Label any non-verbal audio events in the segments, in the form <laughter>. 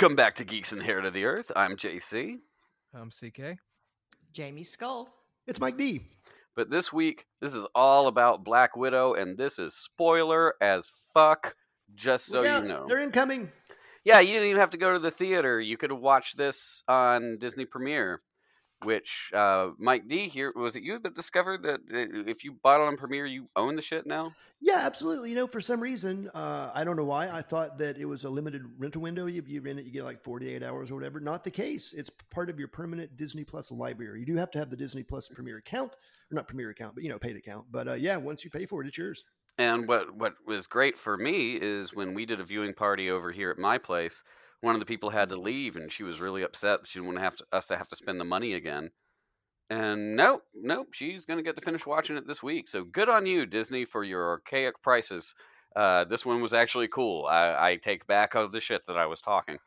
And welcome back to Geeks Inherit the Earth. I'm JC. I'm CK. Jamie Skull. It's Mike D. But this week, this is all about Black Widow, and this is spoiler as fuck, just so Look you know. They're incoming. Yeah, you didn't even have to go to the theater. You could watch this on Disney Premiere, which uh, Mike D here was it you that discovered that if you bought it on Premiere, you own the shit now? Yeah, absolutely. You know, for some reason, uh, I don't know why, I thought that it was a limited rental window. You, you rent it, you get like 48 hours or whatever. Not the case. It's part of your permanent Disney Plus library. You do have to have the Disney Plus Premiere account, or not Premiere account, but you know, paid account. But uh, yeah, once you pay for it, it's yours. And what what was great for me is when we did a viewing party over here at my place, one of the people had to leave, and she was really upset. She didn't want to have to, us to have to spend the money again. And nope, nope, she's going to get to finish watching it this week. So good on you, Disney, for your archaic prices. Uh, this one was actually cool. I, I take back all the shit that I was talking.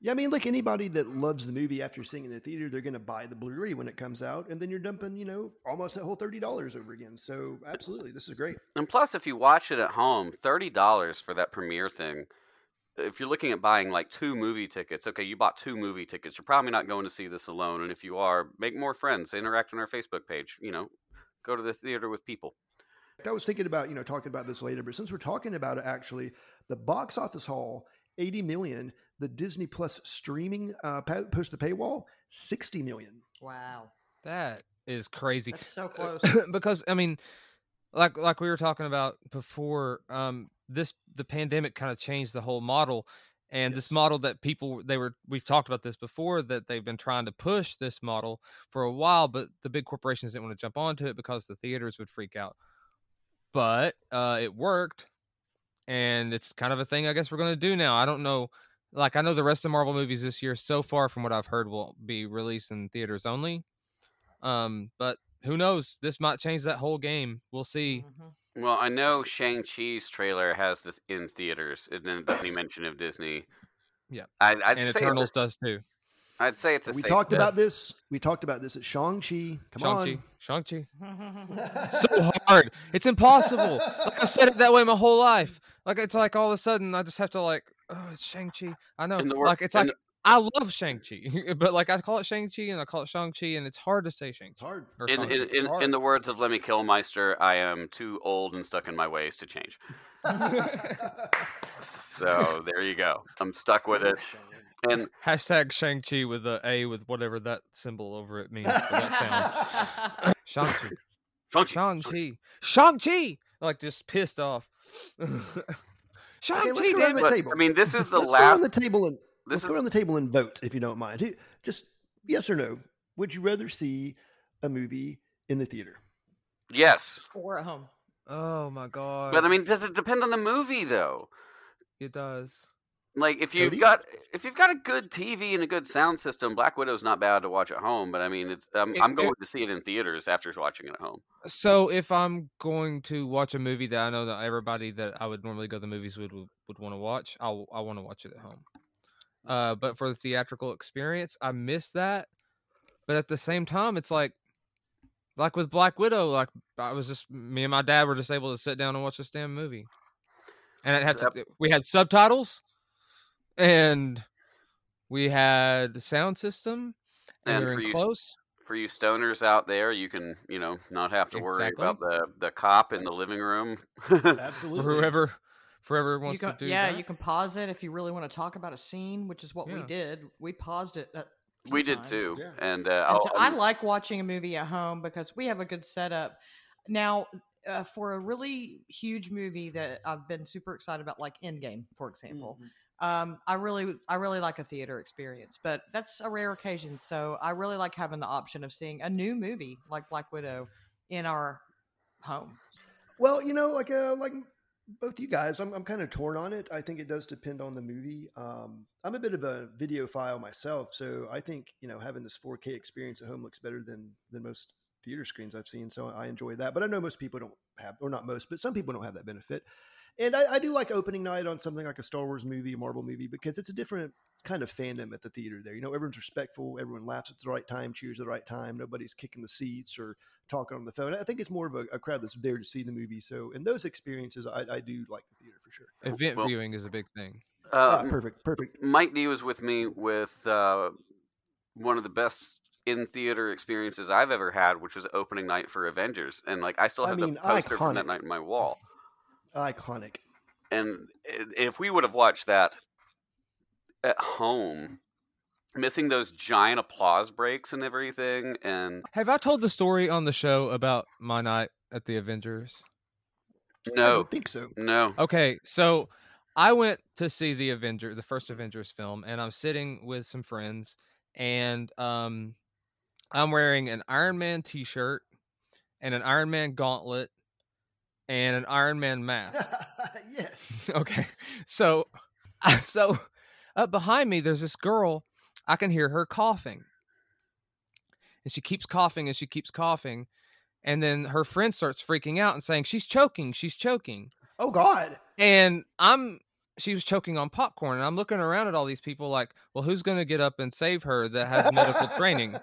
Yeah, I mean, like anybody that loves the movie after seeing it in the theater, they're going to buy the Blu-ray when it comes out, and then you're dumping, you know, almost that whole thirty dollars over again. So, absolutely, this is great. And plus, if you watch it at home, thirty dollars for that premiere thing. If you're looking at buying like two movie tickets, okay, you bought two movie tickets. You're probably not going to see this alone. And if you are, make more friends, interact on our Facebook page. You know, go to the theater with people. I was thinking about, you know, talking about this later, but since we're talking about it, actually, the box office haul, 80 million, the Disney Plus streaming uh, post the paywall, 60 million. Wow. That is crazy. That's so close. <clears throat> because I mean, like like we were talking about before, um, this the pandemic kind of changed the whole model. And this model that people they were we've talked about this before that they've been trying to push this model for a while, but the big corporations didn't want to jump onto it because the theaters would freak out. But uh, it worked, and it's kind of a thing I guess we're going to do now. I don't know, like I know the rest of Marvel movies this year so far from what I've heard will be released in theaters only. Um, but who knows? This might change that whole game. We'll see. Mhm. Well, I know Shang Chi's trailer has this in theaters, and then it doesn't even mention of Disney. Yeah. I'd, I'd and say Eternals does too. I'd say it's a we safe talked bet. about this. We talked about this at Shang-Chi. Come Shang-Chi. on. Shang-Chi. Mm-hmm. <laughs> so hard. It's impossible. Like I've said it that way my whole life. Like it's like all of a sudden I just have to like, oh, it's Shang-Chi. I know. Wor- like it's like I love Shang-Chi, <laughs> but like I call it Shang-Chi and I call it Shang-Chi and it's hard to say Shang-Chi. hard. Or In, in, in, hard. in the words of Lemmy Kilmister, I am too old and stuck in my ways to change. So there you go. I'm stuck with it. And <laughs> Hashtag Shang-Chi with a A with whatever that symbol over it means for that sound. <laughs> Shang-Chi. Shang-Chi, Shang-Chi. Shang-Chi! Like just pissed off. Shang-Chi, let's go damn it! the table. I mean, this is the let's go last. on the table and This let's go around the table and vote if you don't mind. Just yes or no. Would you rather see a movie in the theater? yes, or at home. Oh my god. but I mean, does it depend on the movie though? it does. Like if you've Cody? got if you've got a good TV and a good sound system, Black Widow's not bad to watch at home. But I mean, it's um, It- I'm it- going to see it in theaters after watching it at home. So if I'm going to watch a movie that I know that everybody that I would normally go to the movies would would, would want to watch, I'll I want to watch it at home. Uh, but for the theatrical experience, I miss that. But at the same time, it's like like with Black Widow, like I was just me and my dad were just able to sit down and watch this damn movie. And I'd have to we had subtitles and we had the sound system and, And we were for in you- close. For you stoners out there, you can you know not have to worry Exactly. about the the cop in the living room. <laughs> Absolutely. For whoever for whoever You wants can, to do yeah, that. you can pause it if you really want to talk about a scene, which is what we did. We paused it. A few we did times. too, Yeah. and uh, And I'll, so I like watching a movie at home because we have a good setup. Now, uh, for a really huge movie that I've been super excited about, like Endgame, for example, Mhm. um, I really, I really like a theater experience. But that's a rare occasion, so I really like having the option of seeing a new movie like Black Widow in our home. Well, you know, like uh, like both you guys, I'm I'm kind of torn on it. I think it does depend on the movie. Um, I'm a bit of a videophile myself, so I think you know having this 4K experience at home looks better than than most theater screens I've seen. So I enjoy that. But I know most people don't have, or not most, but some people don't have that benefit. And I, I do like opening night on something like a Star Wars movie, a Marvel movie, because it's a different kind of fandom at the theater there. You know, everyone's respectful, everyone laughs at the right time, cheers at the right time, nobody's kicking the seats or talking on the phone. I think it's more of a, a crowd that's there to see the movie. So in those experiences, I, I do like the theater for sure. Event Well- viewing is a big thing. Ah, Uh, m- perfect, perfect. Mike D was with me with uh, one of the best in theater experiences I've ever had, which was opening night for Avengers, and like I still I have mean, the poster from that night on my wall. Iconic. And if we would have watched that at home, missing those giant applause breaks and everything, and Have I told the story on the show about my night at the Avengers? no I no, don't think so. no, Okay, so I went to see the Avenger, the first Avengers film, and I'm sitting with some friends, and um, I'm wearing an Iron Man T-shirt and an Iron Man gauntlet and an Iron Man mask. <laughs> yes. <laughs> okay, so <laughs> so up behind me, there's this girl. I can hear her coughing, and she keeps coughing and she keeps coughing, and then her friend starts freaking out and saying she's choking, she's choking. Oh God. And I'm she was choking on popcorn and I'm looking around at all these people like, well, who's going to get up and save her that has medical <laughs> training?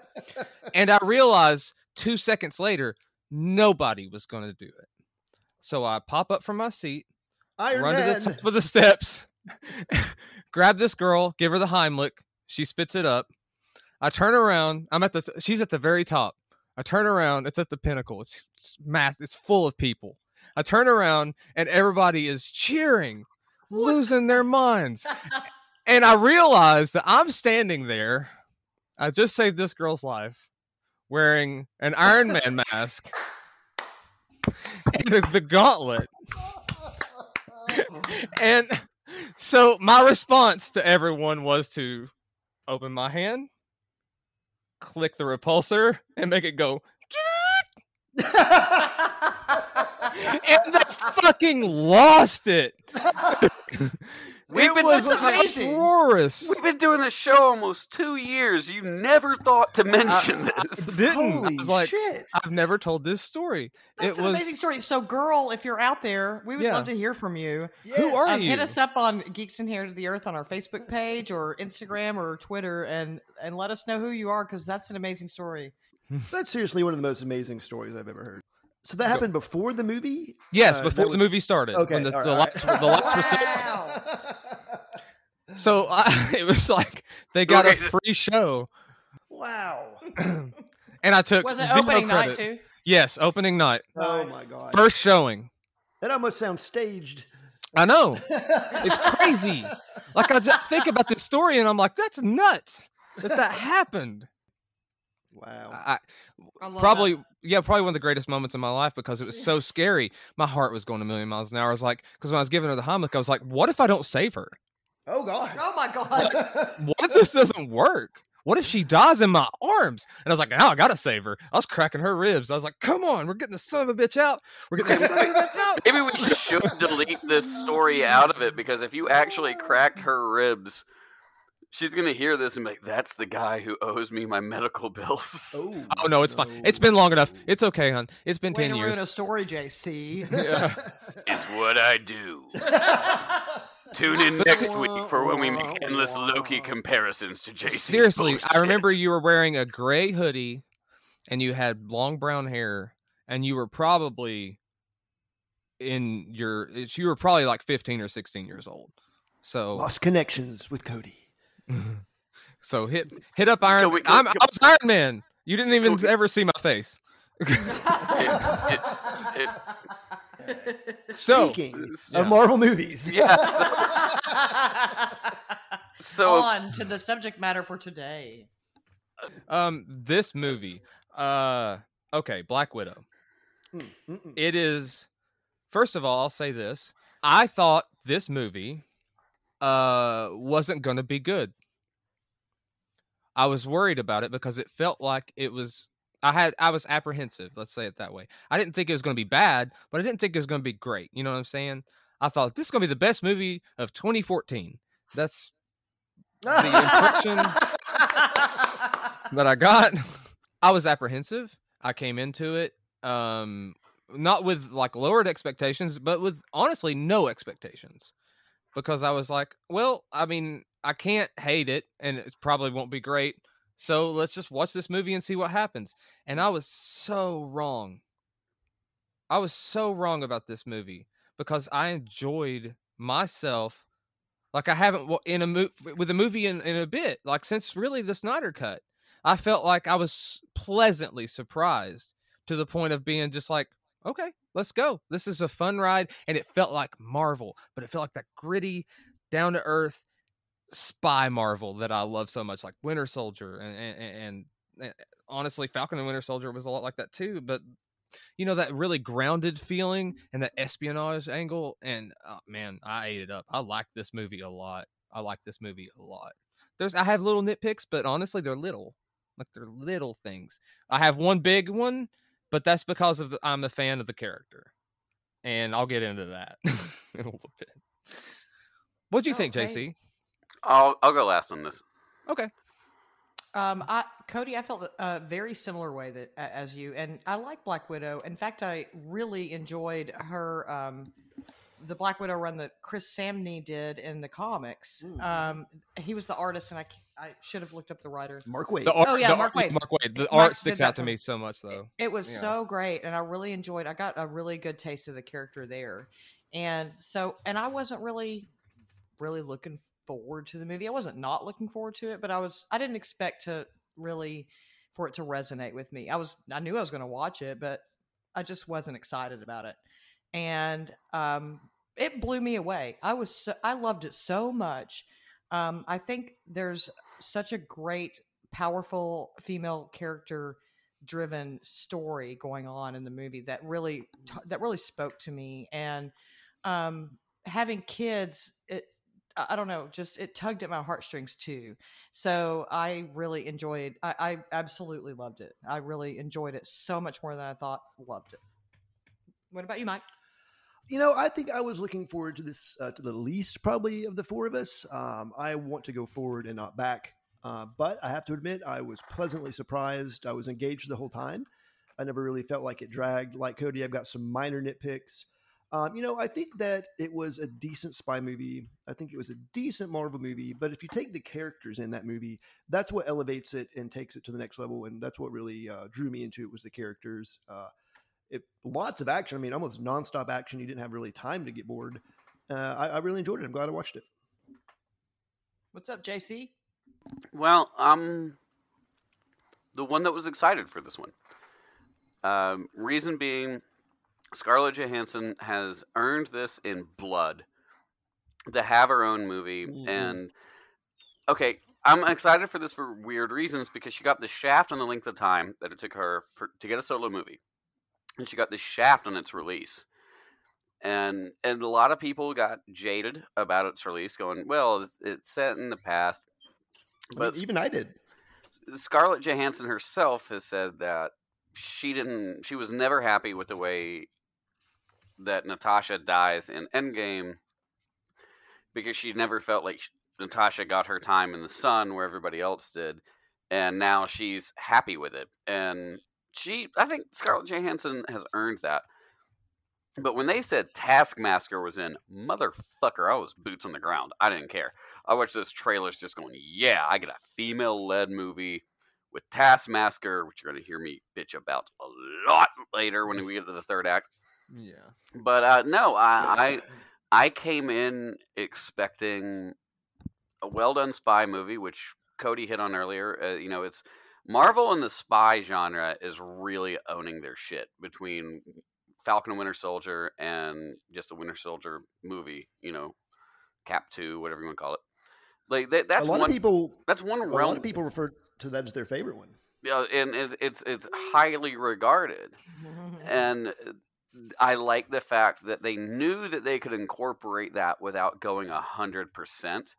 And I realize 2 seconds later nobody was going to do it. So I pop up from my seat, Iron run Man. to the top of the steps, <laughs> grab this girl, give her the Heimlich, she spits it up. I turn around, I'm at the she's at the very top. I turn around, it's at the pinnacle. It's, it's mass, it's full of people. I turn around and everybody is cheering, <laughs> losing their minds. <laughs> And I realize that I'm standing there. I just saved this girl's life wearing an Iron Man mask and the, the gauntlet. And so my response to everyone was to open my hand, click the repulsor, and make it go. <laughs> <laughs> And they fucking lost it. <laughs> We've it been- was amazing. We've been doing this show almost two years. You never thought to mention this. didn't. I Holy was like, shit. I've never told this story. That's it an was. amazing story. So, girl, if you're out there, we would Yeah. love to hear from you. Yes. are Um, you? hit us up on Geeks Inherit the Earth on our Facebook page or Instagram or Twitter, and and let us know who you are because that's an amazing story. <laughs> That's seriously one of the most amazing stories I've ever heard. So that happened before the movie? Yes, Uh, before that the movie started. Okay. When the, all the, right, lights, all were- the lights were still. <laughs> Wow. <laughs> So I, <laughs> it was like they got a free show, wow. <clears throat> and I took Was it zero opening night too? Yes, opening night, Oh my god. first showing. That almost sounds staged. I know it's crazy. Like I just think about this story, and I'm like, that's nuts that that happened. Wow. I, I love probably that. yeah probably one of the greatest moments in my life because it was so scary. My heart was going a million miles an hour. I was like because when i was giving her the heimlich i was like what if i don't save her? Oh god. Oh my <laughs> god. what if this doesn't work? What if she dies in my arms? And i was like now i gotta save her. I was cracking her ribs. I was like come on we're getting the son of a bitch out. We're getting the son of a bitch out. Maybe we should delete this story out of it because if you actually cracked <laughs> her ribs, she's gonna hear this and be like, "That's the guy who owes me my medical bills." oh, <laughs> oh no it's fine it's been long enough it's okay hon it's been Way 10 to years ruin a story, JC. Yeah. It's what I do. <laughs> Tune in next week for when we make endless Loki comparisons to JC. seriously i remember you were wearing a gray hoodie and you had long brown hair and you were probably in your you were probably like 15 or 16 years old so Lost connections with Cody. So hit hit up iron Can we- can- I'm, can- i was iron man you didn't even we- ever see my face it- so Speaking Yeah. of Marvel movies. Yeah. So, <laughs> so On to the subject matter for today. um this movie uh okay black widow Mm, mm-mm. it is first of all i'll say this i thought this movie uh wasn't gonna be good i was worried about it because it felt like it was i had i was apprehensive let's say it that way i didn't think it was gonna be bad but i didn't think it was gonna be great you know what i'm saying i thought this is gonna be the best movie of 2014 that's the impression <laughs> that I got. <laughs> I was apprehensive. I came into it um not with like lowered expectations, but with honestly no expectations. Because I was like, well, I mean, I can't hate it and it probably won't be great. So let's just watch this movie and see what happens. And I was so wrong. I was so wrong about this movie because I enjoyed myself like I haven't in a mo- with a movie in, in a bit, like since really the Snyder cut. I felt like I was pleasantly surprised to the point of being just like, okay, let's go. This is a fun ride, and it felt like Marvel, but it felt like that gritty, down to earth spy Marvel that I love so much, like Winter Soldier, and and, and honestly, Falcon and Winter Soldier was a lot like that too. But you know that really grounded feeling and that espionage angle, and oh, man, I ate it up. I like this movie a lot. I like this movie a lot. There's I have little nitpicks, but honestly, they're little. Like they're little things. I have one big one, but that's because of the, I'm a fan of the character, and I'll get into that <laughs> in a little bit. What do you think, Okay. JC? I'll I'll go last on this. Okay. Um, I Cody, I felt a very similar way that a- as you, and I like Black Widow. In fact, I really enjoyed her um, the Black Widow run that Chris Samnee did in the comics. Mm. Um, he was the artist, and I ca- I should have looked up the writer. Mark Waid. The art, Oh, yeah, the Mark art- Waid. Mark Waid. The Mark art sticks out to me so much, though. It was Yeah. so great, and I really enjoyed. I got a really good taste of the character there, and so and I wasn't really, really looking forward to the movie. I wasn't not looking forward to it, but I was. I didn't expect to really for it to resonate with me. I was. I knew I was going to watch it, but I just wasn't excited about it, and um, it blew me away. I was. So, I loved it so much. Um, I think there's such a great, powerful female character driven story going on in the movie that really that really spoke to me and um having kids it I I don't know, just it tugged at my heartstrings too. So I really enjoyed. I, I absolutely loved it. I really enjoyed it so much more than I thought. Loved it. What about you, Mike? You know, I think I was looking forward to this uh, to the least probably of the four of us. Um, I want to go forward and not back, uh, but I have to admit I was pleasantly surprised. I was engaged the whole time. I never really felt like it dragged. Like Cody, I've got some minor nitpicks. Um, you know, I think that it was a decent spy movie. I think it was a decent Marvel movie. But if you take the characters in that movie, that's what elevates it and takes it to the next level. And that's what really uh, drew me into it was the characters. It lots of action. I mean, almost nonstop action. You didn't have really time to get bored. Uh, I, I really enjoyed it. I'm glad I watched it. What's up, JC? Well, I'm the one that was excited for this one. Um, reason being, Scarlett Johansson has earned this in blood to have her own movie. Mhm. And okay, I'm excited for this for weird reasons because she got the shaft on the length of time that it took her for, to get a solo movie, and she got the shaft on its release. And and a lot of people got jaded about its release, going, "Well, it's, it's set in the past." I mean, But even I did. Scarlett Johansson herself has said that she didn't she was never happy with the way that Natasha dies in Endgame because she never felt like sh- Natasha got her time in the sun where everybody else did and now she's happy with it and she I think Scarlett Johansson has earned that but when they said Taskmaster was in, motherfucker, I was boots on the ground. I didn't care. I watched those trailers just going, yeah, I get a female led movie with Taskmaster, which you're going to hear me bitch about a lot later when we get to the third act. Yeah. But uh, no, I, <laughs> I I came in expecting a well done spy movie, which Cody hit on earlier. Uh, you know, it's Marvel and the spy genre is really owning their shit between Falcon and Winter Soldier and just the Winter Soldier movie. You know, Cap Two, whatever you want to call it. Like that, that's a lot one. of people. that's one A realm. lot of people refer to that as their favorite one. Yeah, and it, it's it's highly regarded <laughs> and I like the fact that they knew that they could incorporate that without going a hundred percent.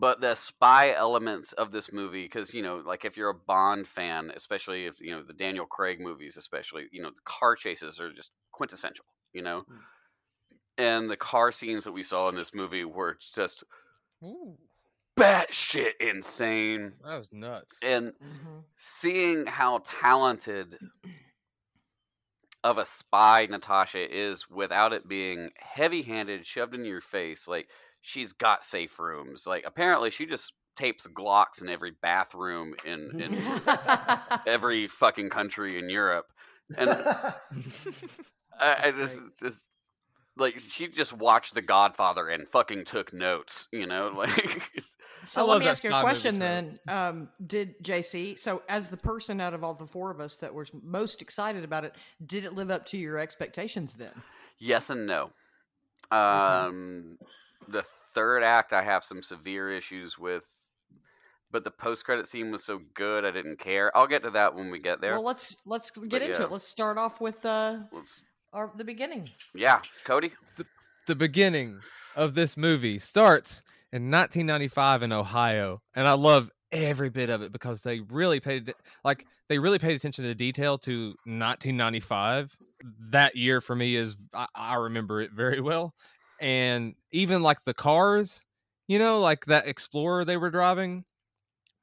But the spy elements of this movie, because you know, like if you're a Bond fan, especially if you know the Daniel Craig movies, especially you know the car chases are just quintessential, you know, Mm. and the car scenes that we saw in this movie were just Ooh, batshit insane, that was nuts. and Mhm. seeing how talented of a spy Natasha is without it being heavy handed, shoved in your face. Like, she's got safe rooms. Like, apparently, she just tapes Glocks in every bathroom in, in <laughs> every fucking country in Europe. And <laughs> I, I just, it's just like she just watched The Godfather and fucking took notes. You know, <laughs> like So let me ask you a question then. Um, did JC, so as the person out of all the four of us that was most excited about it, did it live up to your expectations then? yes and no. Um, the third act I have some severe issues with, but the post credit scene was so good I didn't care. I'll get to that when we get there. Well, let's let's get into yeah. it. Let's start off with uh, Let's, our, the beginning. yeah, Cody. the beginning of this movie starts in 1995 in Ohio, and I love every bit of it because they really paid like they really paid attention to detail to 1995. That year for me is I, I remember it very well, and even like the cars, you know, like that Explorer they were driving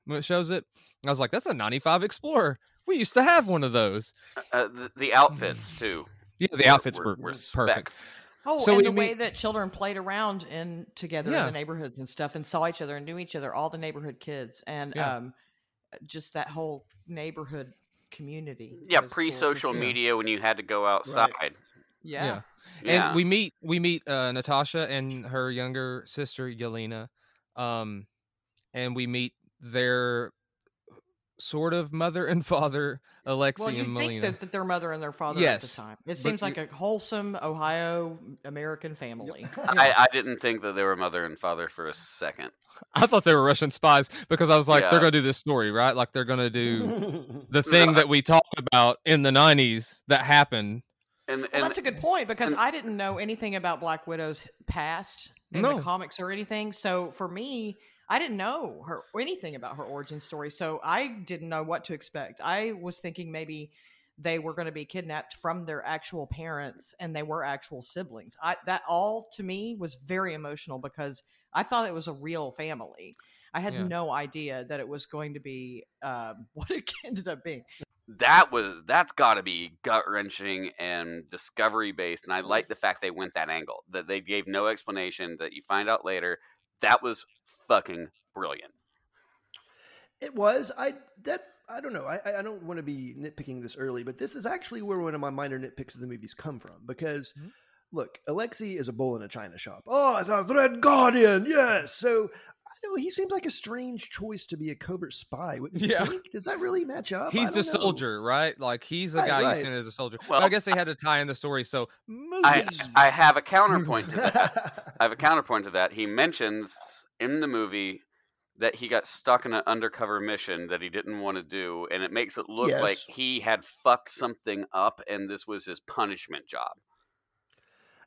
when it shows it. I was like, that's a 95 Explorer. We used to have one of those. Uh, the, the outfits too. Yeah, the were- outfits were- were, were perfect. spec. Oh, So and we the way meet- that children played around in together Yeah. in the neighborhoods and stuff, and saw each other and knew each other, all the neighborhood kids, and Yeah. um, just that whole neighborhood community. Yeah, was cool to pre-social see. media when you had to go outside. Yeah. Yeah. And we meet we meet uh, Natasha and her younger sister Yelena, um, and we meet their sort of mother and <laughs> father Alexi Well, you and think Melina. that, that their mother and their father Yes, at the time. It seems you- like a wholesome Ohio American family. <laughs> I, I didn't think that they were mother and father for a second. I thought they were Russian spies because I was like, Yeah. they're gonna do this story, right? Like they're gonna do <laughs> the thing that we talked about in the '90s that happened. And Well, and that's a good point because and- I didn't know anything about Black Widow's past in No. the comics or anything. So for me, I didn't know her anything about her origin story. So I didn't know what to expect. I was thinking maybe they were going to be kidnapped from their actual parents and they were actual siblings. I that all to me was very emotional because I thought it was a real family. I had Yeah. no idea that it was going to be um, <laughs> what it ended up being. That was that's got to be gut wrenching and discovery based. And I like the fact they went that angle that they gave no explanation. That you find out later. That was fucking brilliant. It was. I that I don't know. I I- don't want to be nitpicking this early, but this is actually where one of my minor nitpicks of the movies come from. Because Mhm. look, Alexi is a bull in a china shop. Oh, the Red Guardian, yes. So I know he seems like a strange choice to be a covert spy. Yeah. think? Does that really match up? He's the know. soldier, right? Like he's the Right, guy right. you seen as a soldier. But Well, I guess they had to tie in the story. So I. I have a counterpoint to that. <laughs> I have a counterpoint to that. He mentions in the movie that he got stuck in an undercover mission that he didn't want to do, and it makes it look like he had fucked something up, and this was his punishment job.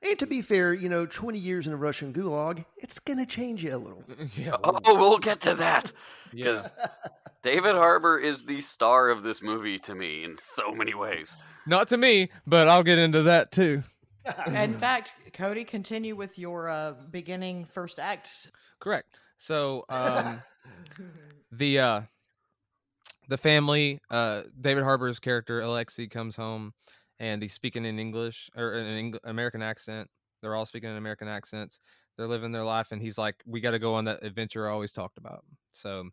And to be fair, you know, twenty years in a Russian gulag, it's gonna change you a little. <laughs> yeah, Oh, we'll get to that. yeah. 'cause David Harbour is the star of this movie to me in so many ways. Not to me, but I'll get into that too. <laughs> In fact, Cody, continue with your uh, beginning first act. Correct. So um, <laughs> the uh, the family, uh, David Harbour's character Alexi comes home, and he's speaking in English or in an Eng- American accent. They're all speaking in American accents. They're living their life, and he's like, "We got to go on that adventure I always talked about." So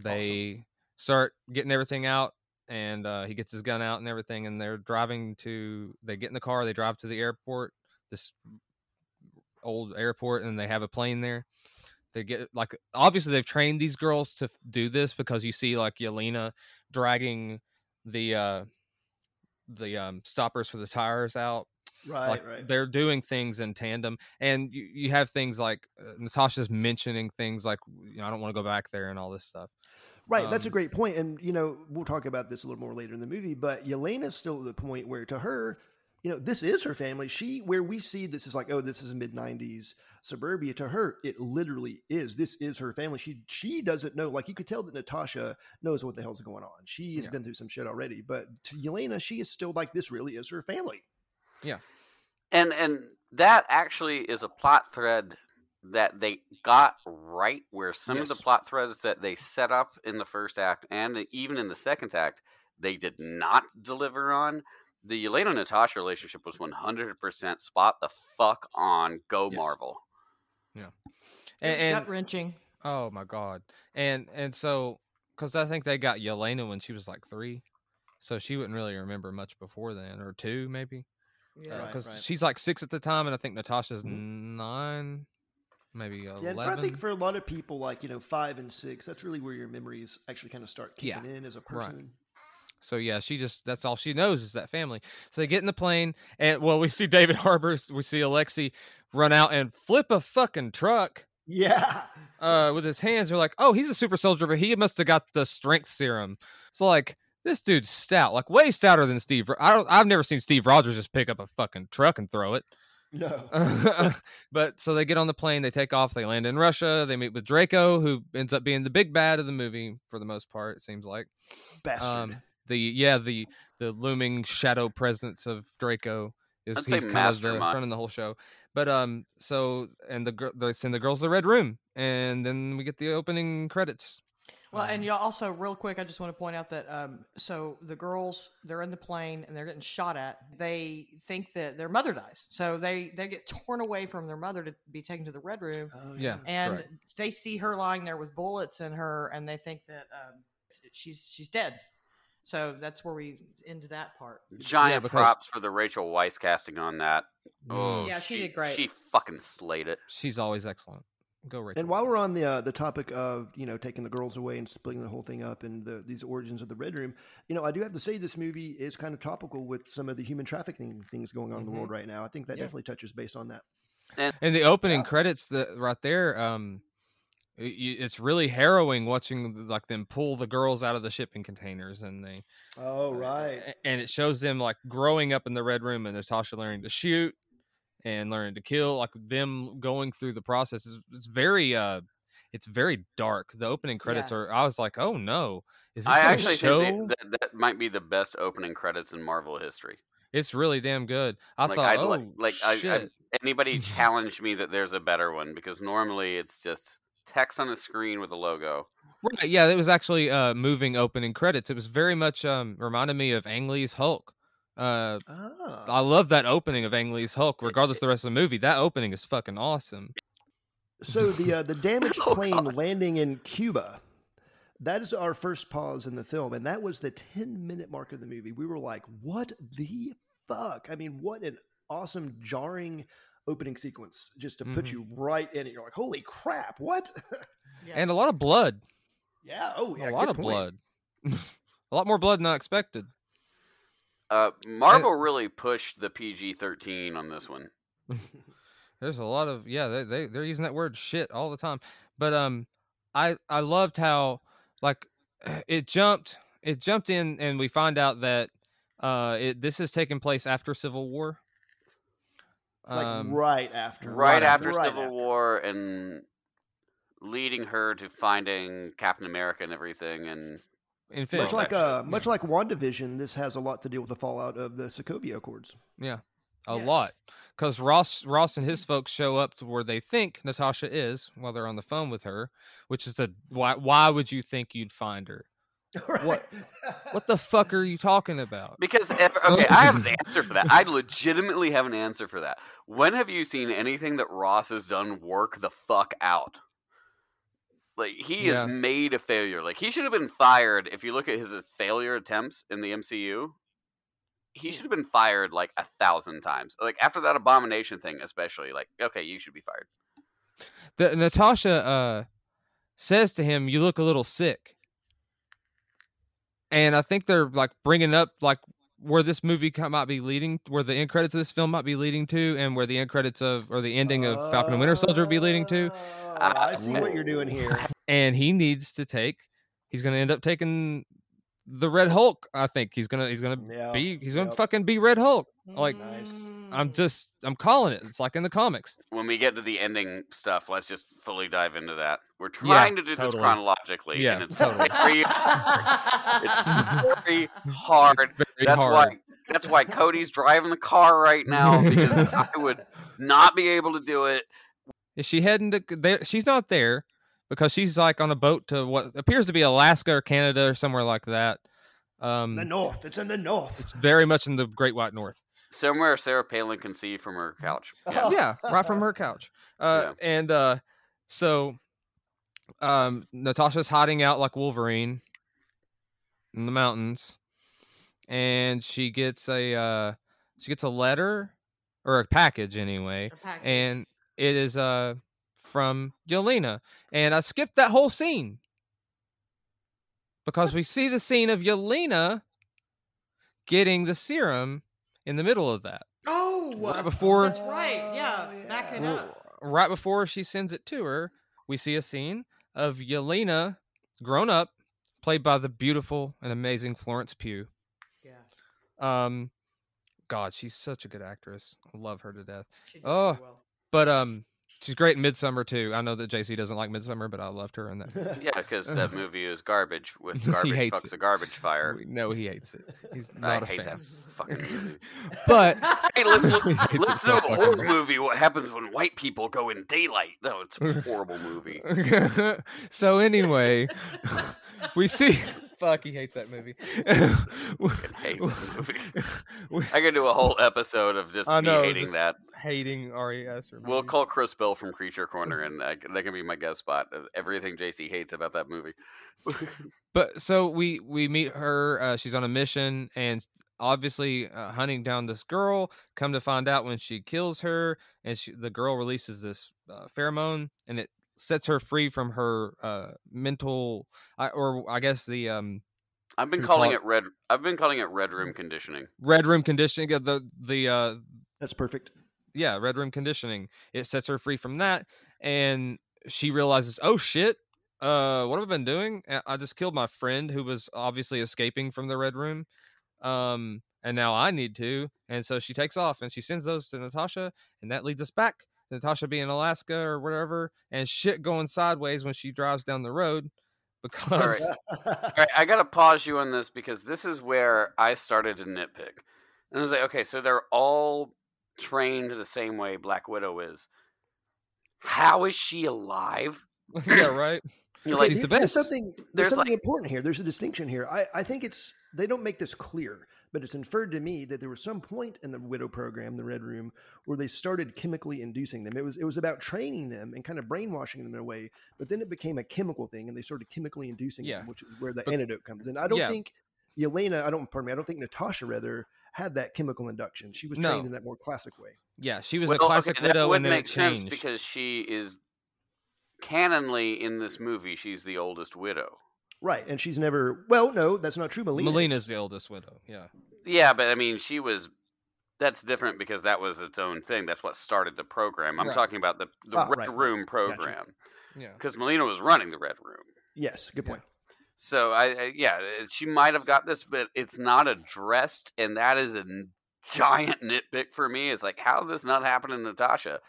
they start getting everything out, and uh, he gets his gun out and everything, and they're driving to. They get in the car. They drive to the airport. This old airport, and they have a plane there they get like obviously they've trained these girls to f- do this because you see like Yelena dragging the uh the um stoppers for the tires out right, like right. they're doing things in tandem and you, you have things like uh, Natasha's mentioning things like you know, I don't want to go back there and all this stuff Right, that's a Um, great point, and you know we'll talk about this a little more later in the movie. But Yelena's still at the point where, to her, you know, this is her family. She, where we see this is like, oh, this is a mid '90s suburbia. To her, it literally is. This is her family. She she doesn't know. Like you could tell that Natasha knows what the hell's going on. She has Yeah. been through some shit already. But to Yelena, she is still like, this really is her family. Yeah. And and that actually is a plot thread that they got right where some of the plot threads that they set up in the first act and even in the second act they did not deliver on. The Yelena Natasha relationship was 100% spot the fuck on. Go Yes. Marvel. Yeah. and, was gut wrenching. oh my god and and so because I think they got Yelena when she was like three so she wouldn't really remember much before then or two maybe Yeah. because Right, right. she's like six at the time, and I think Natasha's Mhm. nine, maybe Yeah, eleven. and I think for a lot of people, like you know, five and six, that's really where your memories actually kind of start Yeah. kicking in as a person. Right. So yeah, she just that's all she knows is that family. So they get in the plane, and well, we see <laughs> David Harbour, we see Alexi run out and flip a fucking truck Yeah, uh, with his hands. We're like, oh, he's a super soldier, but he must have got the strength serum. So like, this dude's stout, like way stouter than Steve. I don't, I've never seen Steve Rogers just pick up a fucking truck and throw it. no, <laughs> but so they get on the plane, they take off, they land in Russia, they meet with Dreykov, who ends up being the big bad of the movie for the most part. It seems like. bastard. Um, the yeah the the looming shadow presence of Dreykov is I'd he's kind of the running the whole show. But um, so and the gir- they send the girls the red room, and then we get the opening credits. Well, and Um, y'all also, real quick, I just want to point out that um, so the girls they're in the plane and they're getting shot at. They think that their mother dies, so they they get torn away from their mother to be taken to the red room, Oh, yeah. and correct. they see her lying there with bullets in her, and they think that um, she's she's dead. So that's where we end that part. Giant because- props for the Rachel Weisz casting on that. Oh, Yeah, she did great. She fucking slayed it. she's always excellent. Go Rachel. And while we're on the uh, the topic of you know taking the girls away and splitting the whole thing up and the, these origins of the Red Room, you know I do have to say this movie is kind of topical with some of the human trafficking things going on in the world right now. I think that Yeah. definitely touches base on that. and the opening Yeah. credits, the right there, um, y- y- it's really harrowing watching like them pull the girls out of the shipping containers and they Oh right. and it shows them like growing up in the red room and Natasha learning to shoot and learning to kill like them going through the process is it's very uh it's very dark. The opening credits Yeah. are i was like oh no. Is this I actually show think that, that that might be the best opening credits in Marvel history. it's really damn good. I Like, thought I'd oh like- like, I- I- Anybody <laughs> challenge me that there's a better one because normally it's just text on the screen with a logo. right yeah it was actually uh moving opening credits it was very much um reminded me of ang lee's hulk uh Ah. i love that opening of ang lee's hulk regardless of the rest of the movie that opening is fucking awesome So the uh, the <laughs> damaged Oh, plane God. landing in Cuba, that is our first pause in the film, and that was the ten minute mark of the movie. We were like, "What the fuck?" I mean, what an awesome, jarring opening sequence just to put Mhm. you right in it. You're like, "Holy crap! What?" <laughs> Yeah. and a lot of blood yeah. Oh, yeah. a lot of point. blood <laughs> a lot more blood than i expected Uh, Marvel really pushed the PG 13 on this one. <laughs> There's a lot of yeah, they they they're using that word shit all the time. But um I I loved how like <clears throat> it jumped it jumped in and we find out that uh it this is taking place after Civil War. Like Um, right after. Right, after right Civil War and leading her to finding Captain America and everything. And Infinity. Much like that uh, shit, much like WandaVision, this has a lot to deal with the fallout of the Sokovia Accords. Yeah. A Yes. lot. Because Ross Ross and his folks show up to where they think Natasha is while they're on the phone with her, which is the why why would you think you'd find her? <laughs> What- What the fuck are you talking about? because, if, okay, I have an <laughs> answer for that. I legitimately have an answer for that. When have you seen anything that Ross has done work the fuck out? Like, he Yeah. has made a failure. Like, he should have been fired if you look at his uh, failure attempts in the MCU. He should have been fired like a thousand times. Like, after that abomination thing, especially. Like, okay, you should be fired. the Natasha uh says to him, "You look a little sick," and I think they're like bringing up like where this movie might be leading, where the end credits of this film might be leading to, and where the end credits of or the ending of Falcon and Winter Soldier would be leading to. Oh, I see what you're doing here. And he needs to take. He's going to end up taking the Red Hulk. I think he's gonna he's gonna Yeah. be he's gonna Yep. fucking be Red Hulk. Like, Nice. I'm Mm. just I'm calling it. It's like in the comics. When we get to the ending stuff, let's just fully dive into that. We're trying to do this chronologically, Yeah, and it's totally. very, <laughs> it's very <laughs> hard. It's very That's hard. why that's why Cody's driving the car right now because I would <laughs> not be able to do it. Is she heading to? There, she's not there because she's like on a boat to what appears to be Alaska or Canada or somewhere like that. Um, the north. It's in the north. it's very much in the Great White North. Somewhere Sarah Palin can see from her couch. <laughs> Yeah. yeah, right from her couch. Uh, and uh, so um, Natasha's hiding out like Wolverine in the mountains, and she gets a uh, she gets a letter or a package anyway, A package. and it is uh from Yelena. And I skipped that whole scene because we see the scene of Yelena getting the serum in the middle of that. oh, right before- that's right. Yeah, back it up. Right before she sends it to her, we see a scene of Yelena grown up, played by the beautiful and amazing Florence Pugh. Yeah, Um, God, she's such a good actress. I love her to death. Oh. well. But um, she's great in Midsommar too. I know that JC doesn't like Midsommar, but I loved her in that. Yeah, because that <laughs> movie is garbage with <laughs> He garbage hates fucks it. a garbage fire. No, he hates it. He's <laughs> not a hate fan. that fucking movie. But Hey, let's look, He let's do a horror much. movie. What happens when white people go in daylight? No, it's a horrible movie. so anyway, <laughs> we see. <laughs> Fuck, he hates that movie. hate that movie. <laughs> We- I could do a whole episode of just I me hating just that. hating Ari Aster. We'll movies. call Chris Bill from Creature Corner, and I, that can be my guest spot. Of everything JC hates about that movie. But so we we meet her. Uh, she's on a mission and obviously uh, hunting down this girl. Come to find out when she kills her, and she, the girl releases this uh, pheromone, and it sets her free from her uh, mental, I or I guess the um, I've been calling call it red. I've been calling it red room conditioning. red room conditioning. The the uh, That's perfect. yeah, red room conditioning. It sets her free from that, and she realizes, oh shit, uh, what have I been doing? I just killed my friend who was obviously escaping from the red room, um, and now I need to. And so she takes off and she sends those to Natasha, and that leads us back Natasha being in Alaska or whatever, and shit going sideways when she drives down the road <laughs> because <laughs> All right, I gotta pause you on this because this is where I started to nitpick. And I was like, okay, so they're all trained the same way Black Widow is. How is she alive? <laughs> yeah, right. You're like, She's the there's best. Something, there's, There's something like- important here. There's a distinction here. I, I think it's they don't make this clear, but it's inferred to me that there was some point in the Widow program, the Red Room, where they started chemically inducing them. It was it was about training them and kind of brainwashing them in a way, but then it became a chemical thing, and they started chemically inducing Yeah. them, which is where the But- antidote comes in. I don't Yeah. think Yelena, I don't pardon me, I don't think Natasha rather had that chemical induction. She was No. trained in that more classic way. Yeah, she was well, a classic okay, that widow, would and then make it sense changed. because she is canonly in this movie. She's the oldest widow. Right, and she's never. Well, no, that's not true. Melina, Melina's is. the oldest widow. Yeah. Yeah, but I mean, she was. That's different because that was its own thing. That's what started the program. I'm Right. talking about the the Ah, Red right, right. Room program Yeah. because Melina was running the Red Room. Yes, good Yeah. point. So I, I yeah, uh, she might have got this, but it's not addressed, and that is a giant nitpick for me. It's like how did this not happen to Natasha?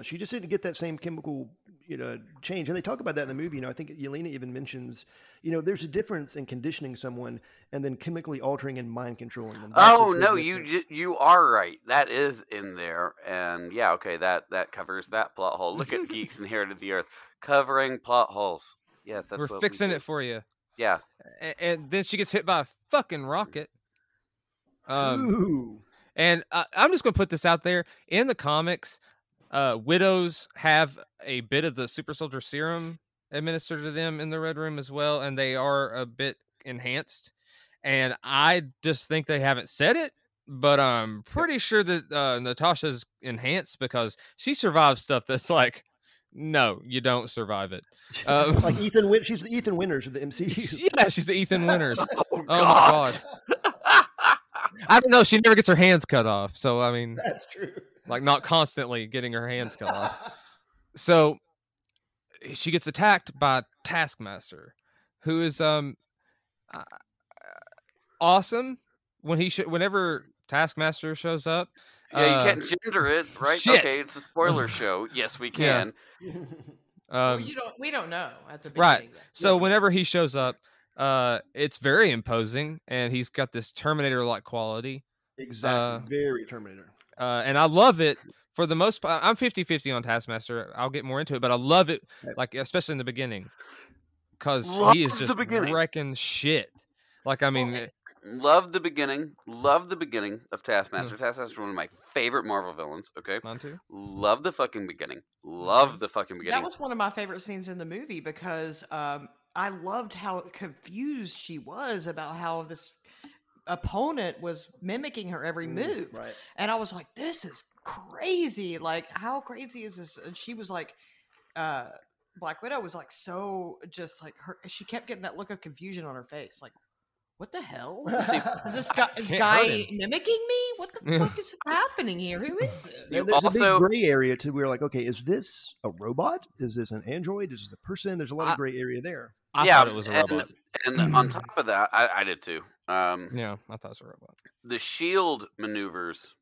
She just didn't get that same chemical, you know, change. And they talk about that in the movie. You know, I think Yelena even mentions, you know, there's a difference in conditioning someone and then chemically altering and mind controlling them. That's oh no, you difference. ju- you are right. That is in there, and yeah, okay, that that covers that plot hole. Look at Geeks Inherited the Earth covering plot holes. Yes, that's We're what we fixing do. it for you. Yeah, And, and then she gets hit by a fucking rocket. Um, Ooh. and I, I'm just gonna put this out there in the comics. Uh, widows have a bit of the super soldier serum administered to them in the red room as well, and they are a bit enhanced. And I just think they haven't said it, but I'm pretty sure that uh, Natasha's enhanced because she survives stuff that's like, no, you don't survive it. Uh, <laughs> like Ethan Win, she's the Ethan Winters of the MCU. <laughs> yeah, she's the Ethan Winters. <laughs> Oh, Oh my God. I don't know. She never gets her hands cut off, so I mean, That's true. Like not constantly getting her hands cut off. <laughs> So she gets attacked by Taskmaster, who is um uh, awesome when he should whenever Taskmaster shows up. yeah, you uh, can't gender it, right? shit. Okay, it's a spoiler show. Yes, we <laughs> Yeah. can. <laughs> Well, Um, you don't. We don't know at the right. beginning. yet. So Yeah. whenever he shows up, uh, it's very imposing, and he's got this Terminator-like quality. exactly. Uh, Very Terminator. Uh, and I love it for the most part. I'm 50 50 on Taskmaster. I'll get more into it, but I love it, like, especially in the beginning, because he is Love the just beginning. wrecking shit. Like, I mean, Well, eh, Love the beginning. Love the beginning of Mm. Taskmaster. Taskmaster's one of my favorite Marvel villains. Okay, mine too. love the fucking beginning. Love the fucking beginning. That was one of my favorite scenes in the movie because um, I loved how confused she was about how this opponent was mimicking her every Mm, move. Right. And I was like, this is crazy. Like, how crazy is this? And she was like, uh, Black Widow was like so just like her. She kept getting that look of confusion on her face. Like, what the hell? <laughs> Is this guy, Can't guy mimicking me? What the <laughs> fuck is happening here? Who is this? You And there's a big gray area to where we're like, okay, is this a robot? Is this an android? Is this a person? There's a lot of gray area there. I Yeah, thought it was a and- robot. And on <clears throat> top of that, I, I did too. Um, Yeah, I thought it was a robot. the shield maneuvers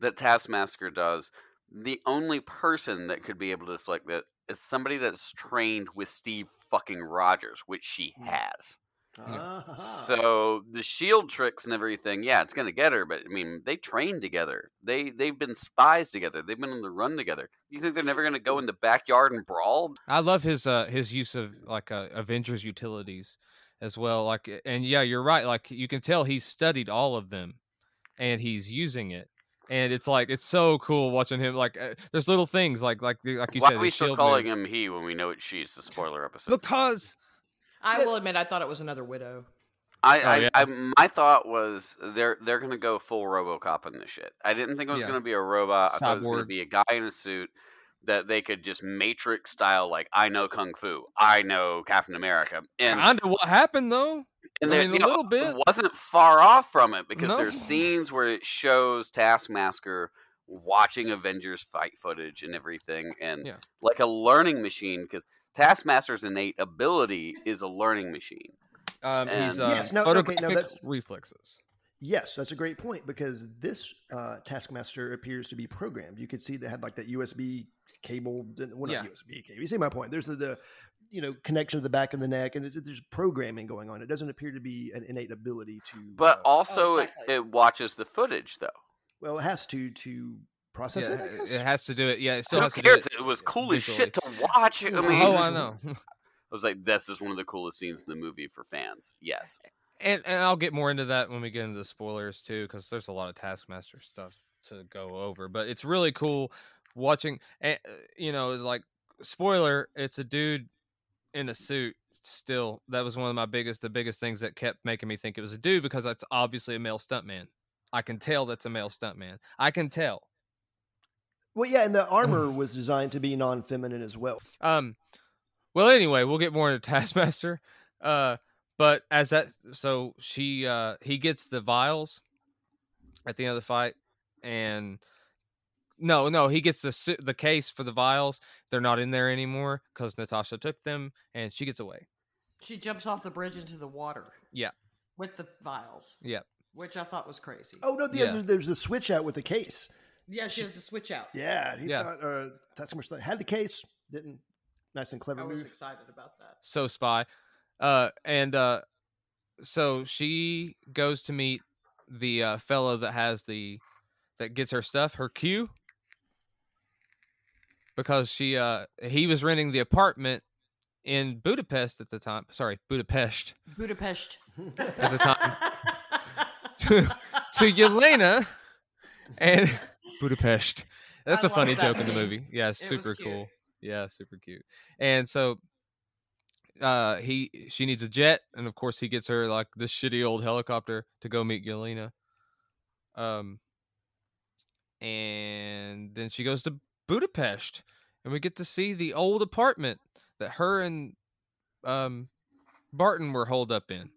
that Taskmaster does, the only person that could be able to deflect that is somebody that's trained with Steve fucking Rogers, which she Mm. has. Ah. So the shield tricks and everything, yeah, it's gonna get her. But I mean, they train together. They they've been spies together. They've been on the run together. You think they're never gonna go in the backyard and brawl? I love his uh his use of like uh, Avengers utilities as well. Like, and yeah, you're right. Like you can tell he's studied all of them, and he's using it. And it's like it's so cool watching him. Like, uh, there's little things like like the- like you Why said. Why are we still calling moves. him he when we know it's she? It's a spoiler episode. Because I will admit, I thought it was another widow. I, Oh, I, yeah. I, my thought was they're they're gonna go full RoboCop in this shit. I didn't think it was Yeah. gonna be a robot. I thought it was gonna be a guy in a suit that they could just Matrix style, like I know kung fu, I know Captain America, and kind of what happened though. and I mean, a you know, little bit. wasn't far off from it because No. there's scenes where it shows Taskmaster watching Avengers fight footage and everything, and Yeah. like a learning machine because Taskmaster's innate ability is a learning machine. Um, he's uh, Yes, no, okay, no, that's- reflexes. Yes, that's a great point because this uh, Taskmaster appears to be programmed. You could see they had like that USB cable. Well, not Yeah. USB cable. You see my point? There's the, the you know connection to the back of the neck, and there's, there's programming going on. It doesn't appear to be an innate ability to. But uh, also, exactly. it, it watches the footage though. well, it has to to process Yeah, it. I guess. it has to do it. Yeah, it still Who has to do it. It was cool as shit to watch. I <laughs> oh, mean, oh, I know. <laughs> I was like, this is one of the coolest scenes in the movie for fans. Yes. and and I'll get more into that when we get into the spoilers too, because there's a lot of Taskmaster stuff to go over. But it's really cool watching. And uh, you know, it's like spoiler. It's a dude in a suit. Still, that was one of my biggest, the biggest things that kept making me think it was a dude because that's obviously a male stuntman. I can tell that's a male stuntman. I can tell. Well, yeah, and the <sighs> armor was designed to be non-feminine as well. Um, well, anyway, we'll get more into <laughs> Taskmaster. Uh, but as that, so she, uh, he gets the vials at the end of the fight, and no, no, he gets the the case for the vials. They're not in there anymore because Natasha took them, and she gets away. She jumps off the bridge into the water. Yeah. With the vials. Yeah. Which I thought was crazy. Oh no, Yeah. there's, there's the switch out with the case. Yeah, she has to switch out. Yeah, he Yeah. thought uh, Taskmaster had the case. Didn't nice and clever I was move. excited about that. So spy, uh, and uh, so she goes to meet the uh, fellow that has the that gets her stuff, her cue because she uh he was renting the apartment in Budapest at the time. Sorry, Budapest Budapest. at the time <laughs> to to Yelena and <laughs> Budapest. That's I a funny that joke in the movie. Yeah, it's It was super cool. Yeah, super cute. And so uh he she needs a jet and of course he gets her like this shitty old helicopter to go meet Yelena. Um and then she goes to Budapest and we get to see the old apartment that her and um Barton were holed up in.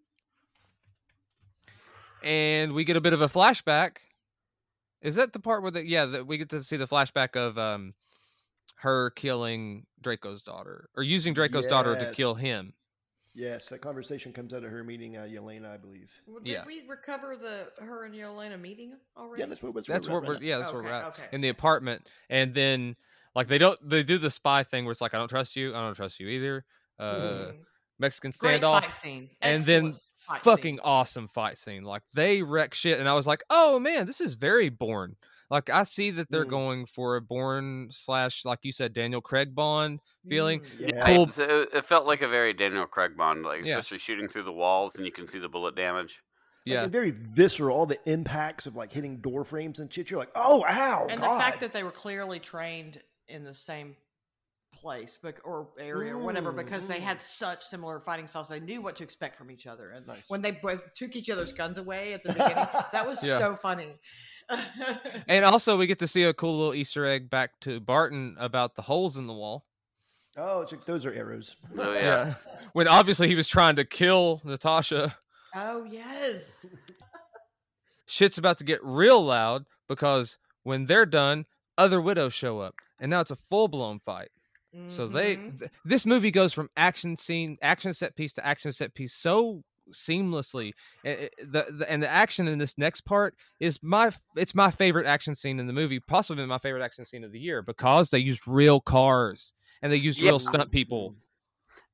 And we get a bit of a flashback. Is that the part where the yeah, that we get to see the flashback of um her killing Dreykov's daughter or using Dreykov's daughter to kill him. yes, that conversation comes out of her meeting uh, Yelena, I believe. Well, Did Yeah. we recover the her and Yelena meeting already? Yeah, that's what that's, That's where where we're we're at yeah, that's where we're at okay. in the apartment. And then like they don't they do the spy thing where it's like I don't trust you, I don't trust you either. Uh Mhm. Mexican standoff. fight scene. and then Excellent fight scene. fucking awesome fight scene. Like they wreck shit, and I was like, oh man, this is very Bourne. Like I see that they're Mm. going for a Bourne slash, like you said, Daniel Craig Bond feeling. Mm. Yeah. Cool. It, it- it felt like a very Daniel Craig Bond, like Yeah. especially shooting through the walls and you can see the bullet damage. Yeah, and very visceral. All the impacts of like hitting door frames and shit. You're like, oh, ow, and God. the fact that they were clearly trained in the same place, bec- or area, or whatever, because they Mm, had such similar fighting styles. They knew what to expect from each other, and Nice. when they both took each other's guns away at the <laughs> beginning, that was Yeah. so funny. <laughs> And also, we get to see a cool little Easter egg back to Barton about the holes in the wall. Oh, it's like, those are arrows. Oh, <laughs> yeah. When obviously he was trying to kill Natasha. oh yes, Shit's about to get real loud because when they're done, other widows show up. And now it's a full blown fight. So they Mhm. th- this movie goes from action scene, action set piece to action set piece so seamlessly. A- a- The, the and the action in this next part is my it's my favorite action scene in the movie, possibly my favorite action scene of the year because they used real cars and they used Yeah. real stunt people.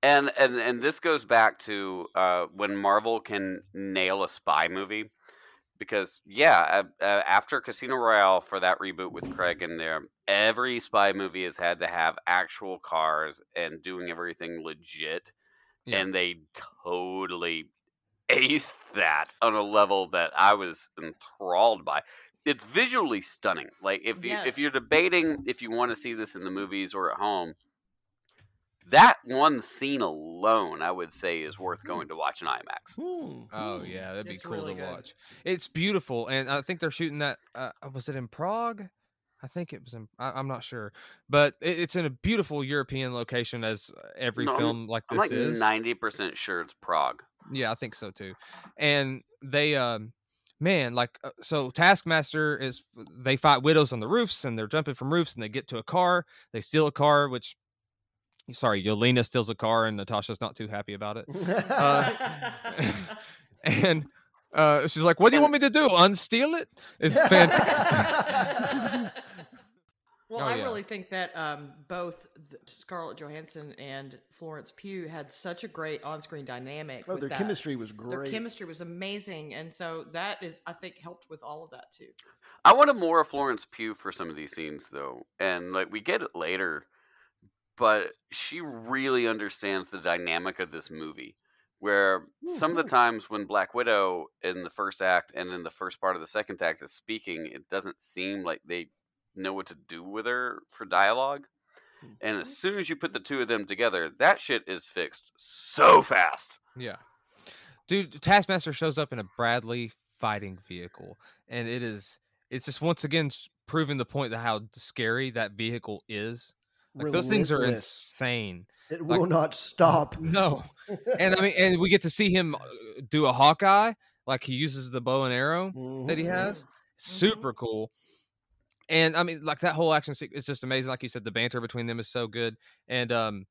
And and and this goes back to uh, when Marvel can nail a spy movie, because yeah, uh, uh, after Casino Royale for that reboot with Craig in there, every spy movie has had to have actual cars and doing everything legit, Yeah. and they totally <laughs> aced that on a level that I was enthralled by. It's visually stunning. Like if you if you're debating if you want to see this in the movies or at home, that one scene alone, I would say, is worth going to watch in IMAX. Hmm, Oh hmm. yeah, that'd be It's cool really to good. watch. It's beautiful, and I think they're shooting that. Uh, was it in Prague? I think it was in. I, I'm not sure, but it, it's in a beautiful European location, as every No, I'm- film like I'm this like is. ninety percent sure it's Prague. Yeah, I think so too. And they, um, man, like uh, so, Taskmaster is they fight widows on the roofs, and they're jumping from roofs, and they get to a car. They steal a car, which. Sorry, Yelena steals a car, and Natasha's not too happy about it. <laughs> Uh, <laughs> and uh, she's like, "What do you want me to do? Unsteal it?" It's fantastic. <laughs> Well, Oh, I yeah. really think that um, both Scarlett Johansson and Florence Pugh had such a great on-screen dynamic. Oh, with their that. chemistry was great. Their chemistry was amazing, and so that is, I think, helped with all of that too. I wanted more of Florence Pugh for some of these scenes, though, and like we get it later, but she really understands the dynamic of this movie. Where hmm, some of the times when Black Widow in the first act and in the first part of the second act is speaking, it doesn't seem like they know what to do with her for dialogue. And as mm-hmm. soon as you put the two of them together, that shit is fixed so fast. yeah, dude, Taskmaster shows up in a Bradley fighting vehicle, and it is it's just once again proving the point that how scary that vehicle is. Like those things are insane. It like- will not stop. <laughs> No, <laughs> and I mean, and we get to see him uh, do a Hawkeye, like he uses the bow and arrow that he Mhm. has. Super cool. And I mean, like that whole action sequence, it's just amazing. Like you said, the banter between them is so good. And um,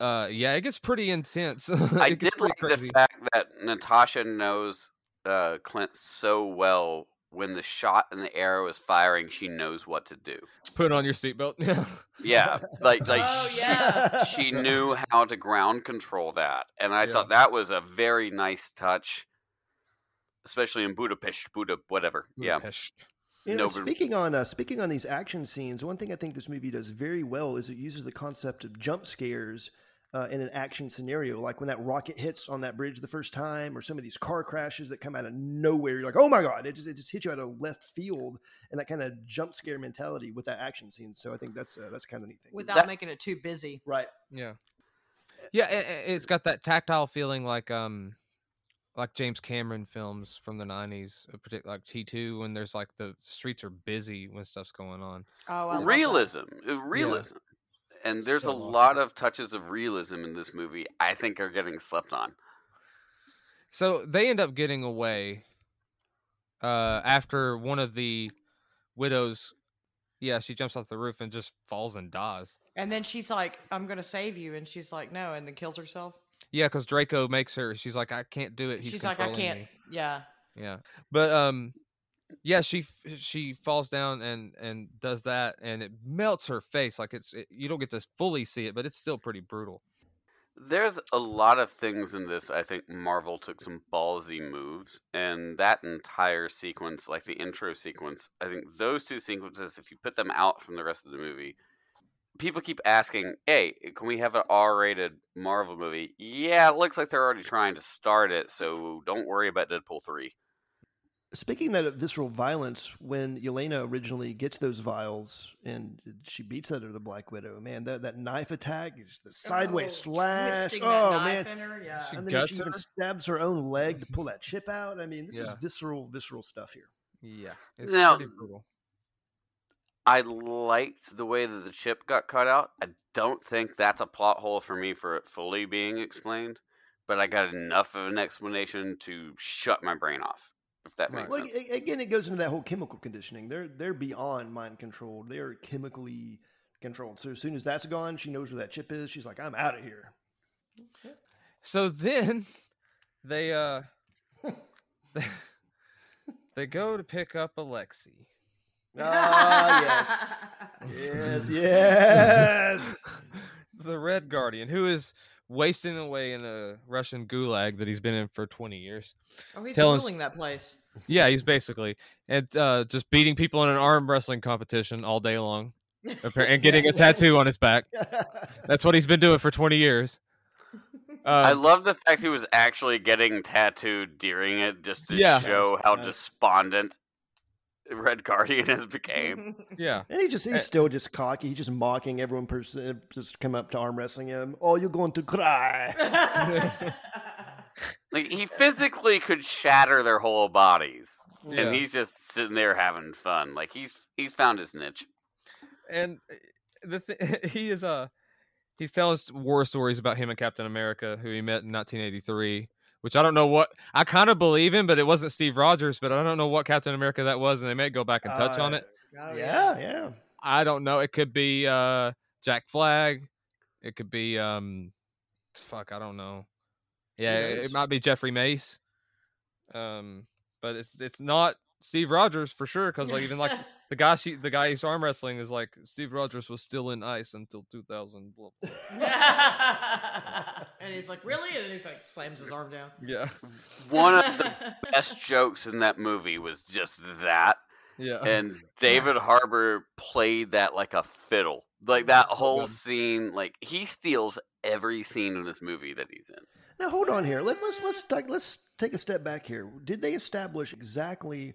uh, yeah, it gets pretty intense. <laughs> I did like pretty the crazy. fact that Natasha knows uh, Clint so well. When the shot and the arrow is firing, she knows what to do. Put on your seatbelt. <laughs> Yeah. Yeah, like like Oh, she- yeah. she knew how to ground control that, and I Yeah. thought that was a very nice touch, especially in Budapest, Buda, whatever. Yeah, You know, No, speaking on uh, speaking on these action scenes, one thing I think this movie does very well is it uses the concept of jump scares uh, in an action scenario, like when that rocket hits on that bridge the first time, or some of these car crashes that come out of nowhere. You're like, oh my god! It just it just hits you out of left field, and that kind of jump scare mentality with that action scene. So I think that's uh, that's kind of neat thing. Without That- making it too busy. right. Yeah. Yeah, i- i- it's got that tactile feeling like um like James Cameron films from the 90s, uh, partic- like T2 when there's like the streets are busy when stuff's going on. Oh, I love realism, realism, and there's So a awesome. lot of touches of realism in this movie. I think are getting slept on. So they end up getting away uh after one of the widows yeah, she jumps off the roof and just falls and dies. And then she's like, "I'm gonna save you," and she's like, "No," and then kills herself. Yeah, because Dreykov makes her. She's like, I can't do it. He's she's like, "I can't." me." Yeah. Yeah, but um, yeah, she she falls down and and does that, and it melts her face. Like it's it, you don't get to fully see it, but it's still pretty brutal. There's a lot of things in this. I think Marvel took some ballsy moves, and that entire sequence, like the intro sequence, I think those two sequences, if you put them out from the rest of the movie, people keep asking, "Hey, can we have an R-rated Marvel movie?" Yeah, it looks like they're already trying to start it, so don't worry about Deadpool three. Speaking of that visceral violence, when Yelena originally gets those vials and she beats that of the Black Widow, man, that, that knife attack, just the sideways Oh, slash. twisting oh, that Oh knife man, in her, yeah. She and then guts she even stabs her own leg to pull <laughs> that chip out. I mean, this is visceral, visceral stuff here. Yeah, it's Now- pretty brutal. I liked the way that the chip got cut out. I don't think that's a plot hole for me for it fully being explained, but I got enough of an explanation to shut my brain off. If that Right. makes Well, sense. a- again, it goes into that whole chemical conditioning. They're they're beyond mind controlled. They're chemically controlled. So as soon as that's gone, she knows where that chip is. She's like, I'm out of here. So then <laughs> they uh they, <laughs> they go to pick up Alexi. Ah, yes, <laughs> yes, yes. The Red Guardian, who is wasting away in a Russian gulag that he's been in for 20 years. Oh, he's Tell us- ruling that place. Yeah, he's basically and uh, just beating people in an arm wrestling competition all day long, and <laughs> getting a tattoo on his back. <laughs> That's what he's been doing for 20 years. I Uh, love the fact he was actually getting tattooed during it just to Yeah. show how Nice. despondent Red Guardian has became. <laughs> yeah, And he just Eh. he's still just cocky. He's just mocking everyone person just come up to arm wrestling him. Oh, you're going to cry. <laughs> <laughs> Like he physically could shatter their whole bodies, Yeah. and he's just sitting there having fun. Like he's he's found his niche. and uh, the th- he is uh he's telling us war stories about him and Captain America, who he met in 1983. Which I don't know what I kind of believe in, but it wasn't Steve Rogers. But I don't know what Captain America that was, and they may go back and touch on Uh, it. Oh, yeah, yeah. I don't know. It could be uh Jack Flag. It could be um fuck, I don't know. Yeah, it, it might be Jeffrey Mace. Um but it's it's not Steve Rogers for sure cuz like even like <laughs> the guy she the guy he's arm wrestling is like Steve Rogers was still in ice until 2000 blah, blah. <laughs> and he's like, really? And he's like, slams his arm down. Yeah. <laughs> One of the best jokes in that movie was just that, Yeah. and David Harbour played that like a fiddle. Like that whole good. scene, like he steals every scene in this movie that he's in. Now hold on here. Let, let's let's let's take a step back here. Did they establish exactly